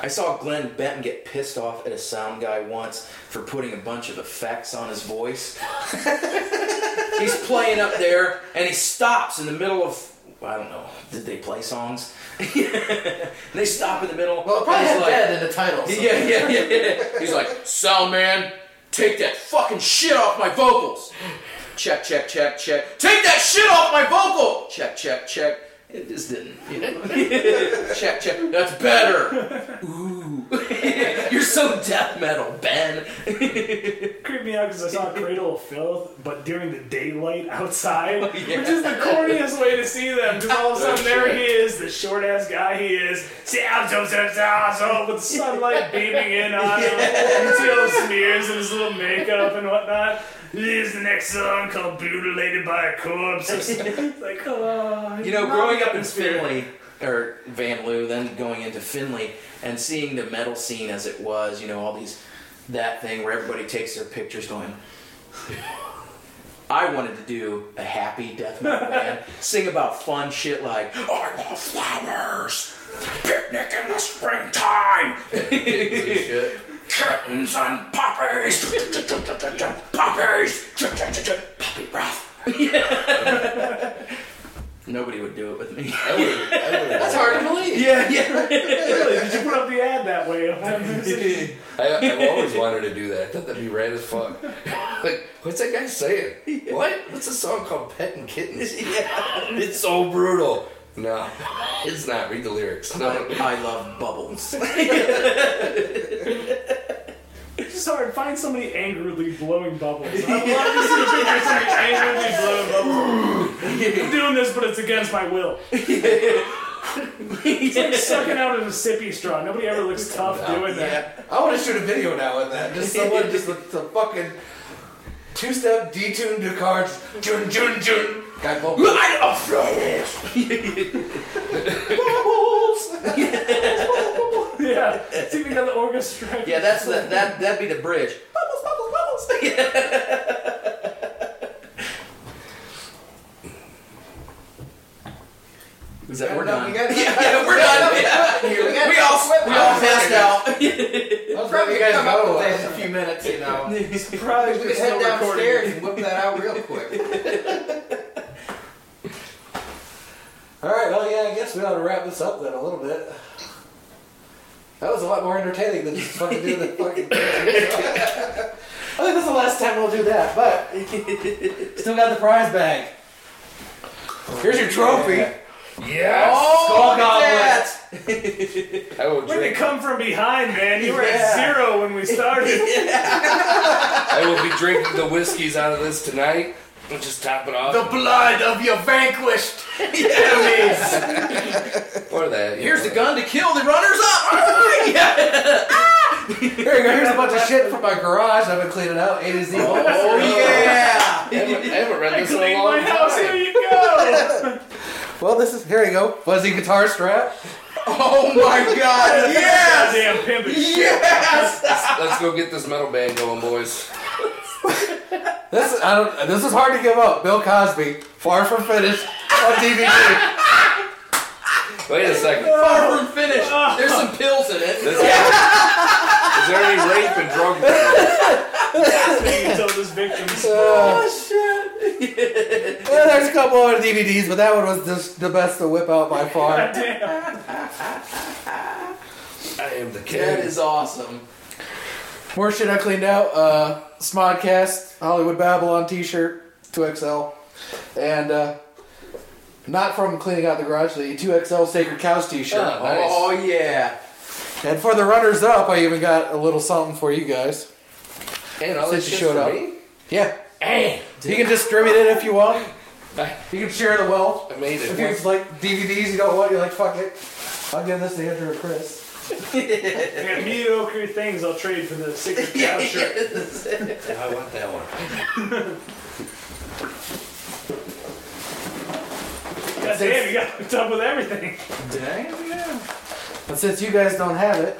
I saw Glenn Benton get pissed off at a sound guy once for putting a bunch of effects on his voice. He's playing up there and he stops in the middle of I don't know. Did they play songs? they stop in the middle. Well, it probably and had like, dead in the title. so- Yeah, yeah, yeah, yeah. He's like, sound man, take that fucking shit off my vocals. Check, check, check, check. Take that shit off my vocal. Check, check, check. It just didn't. You know? check, check. That's better. Ooh, so death metal, Ben. creeped me out because I saw Cradle of Filth, but during the daylight outside, oh, yeah. which is the corniest way to see them. Because all of a sudden, oh, there he is, the short ass guy he is, so, so, so, so, so, with the sunlight beaming in on him. You see all the smears and his little makeup and whatnot. Here's the next song called Mutilated by a Corpse. It's like, oh, You know, growing up in in. Finley, or Van Loo, then going into Finley, and seeing the metal scene as it was, you know, all these, that thing where everybody takes their pictures going. I wanted to do a happy death metal band, sing about fun shit like, I love flowers, picnic in the springtime, kittens and puppies, puppies, puppy breath. Nobody would do it with me. I would've- I would've- That's hard to believe. Yeah, yeah. Really? Did you put up the ad that way? I, I've always wanted to do that. I thought that'd be rad as fuck. like, what's that guy saying? What? What's a song called Pet and Kittens? Yeah. It's so brutal. No, it's not. Read the lyrics. No. I love bubbles. It's hard. Find somebody angrily blowing bubbles. I love to see a picture of somebody angrily blowing bubbles. I'm doing this, but it's against my will. It's like sucking out of a sippy straw. Nobody ever looks tough doing that. I want to shoot a video now with that. Just someone just with the fucking two-step detuned the cards. Jun jun jun. Guy vocal. I love flowers. Bubbles. yeah. See if we got the orchestra. Yeah, that's the, that. That'd be the bridge. close. Is that we're done? We got, yeah, yeah, we're done. Yeah. We, got We all we all passed out. I'll probably You guys come up go. with that in a few minutes, you know. Probably We we're could head downstairs and whip that out real quick. All right, well, yeah, I guess we ought to wrap this up then a little bit. That was a lot more entertaining than just fucking doing the fucking. I think this is the last time we'll do that, but still got the prize bag. Here's your trophy. Yes! Oh, Skull look at goblet. that. I will Way to drink. come from behind, man. You were Yeah. at zero when we started. I will be drinking the whiskeys out of this tonight. We'll just top it off. The blood of your vanquished enemies. or that. you Here's know. the gun to kill the runners up. Here you go. Here's a bunch of shit from my garage. I've been cleaning out. A to Z. Oh yeah. I haven't, I haven't read I this in a cleaned long my house. Here time. you go. Well, this is here you go. Fuzzy guitar strap. Oh my God. Yes. Damn pimpish. Yes. Let's go get this metal band going, boys. This is I don't. This is hard to give up. Bill Cosby, Far From Finished on DVD. Wait a second. Far from finished. There's some pills in it. This- is there any rape and drug? You told his victims. Oh shit! yeah, there's a couple other DVDs, but that one was just the best to whip out by far. Damn. I am the That kid. is awesome. More shit I cleaned out. Uh, Smodcast, Hollywood Babylon T-shirt, 2XL, and uh, not from cleaning out the garage, the 2XL Sacred Cows T-shirt. Oh, nice. Oh yeah. And for the runners up, I even got a little something for you guys. And all Since this you shit showed up. me? Yeah. Hey, you can distribute it if you want. You can share the wealth. I made it. If it. it's like DVDs you don't want, you're like, fuck it. I'll give this to Andrew or Chris. I got mediocre things I'll trade for the sacred cow shirt. I want that one. God damn, you got hooked up with everything. Damn. Yeah. But since you guys don't have it,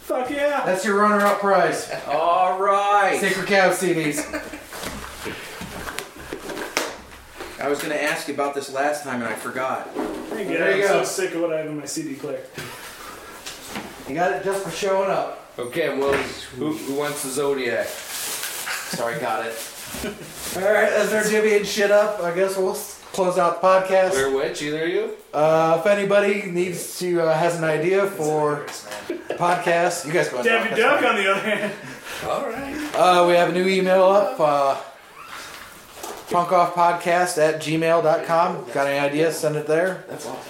Fuck yeah. that's your runner-up prize. All right. Sacred Cow CDs. I was going to ask you about this last time and I forgot. There you There you I'm go. so sick of what I have in my CD player. You got it just for showing up. Okay, well, who, who wants the Zodiac? Sorry, got it. All right, as they're divvying shit up, I guess we'll s- close out the podcast. Where which? Either of you? Uh, if anybody needs to uh, has an idea for podcast, you guys go. ahead. Daffy Duck, on the other hand. All right. Uh, we have a new email up. Uh, punkoffpodcast at gmail.com. Got any ideas? Send it there. That's awesome.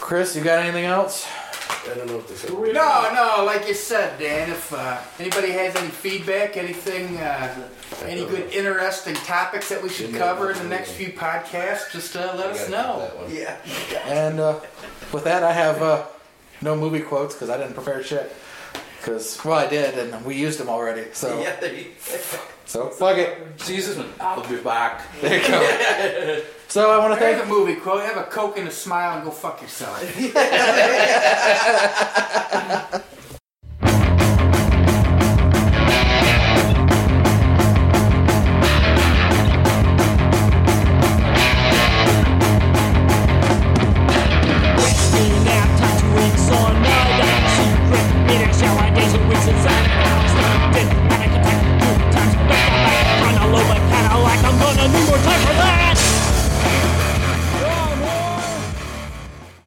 Chris, you got anything else? I don't know what this is. No, no, like you said, Dan, if uh, anybody has any feedback, anything, uh, any good interesting topics that we should cover in the next few podcasts, just uh, let us know. Yeah. And uh, with that, I have uh, no movie quotes because I didn't prepare shit. Because well, I did, and we used them already. So Yeah, there you so fuck it. Jesus. I'll be back. There you go. so I want to There's thank a movie quote. Have a Coke and a smile and go fuck yourself.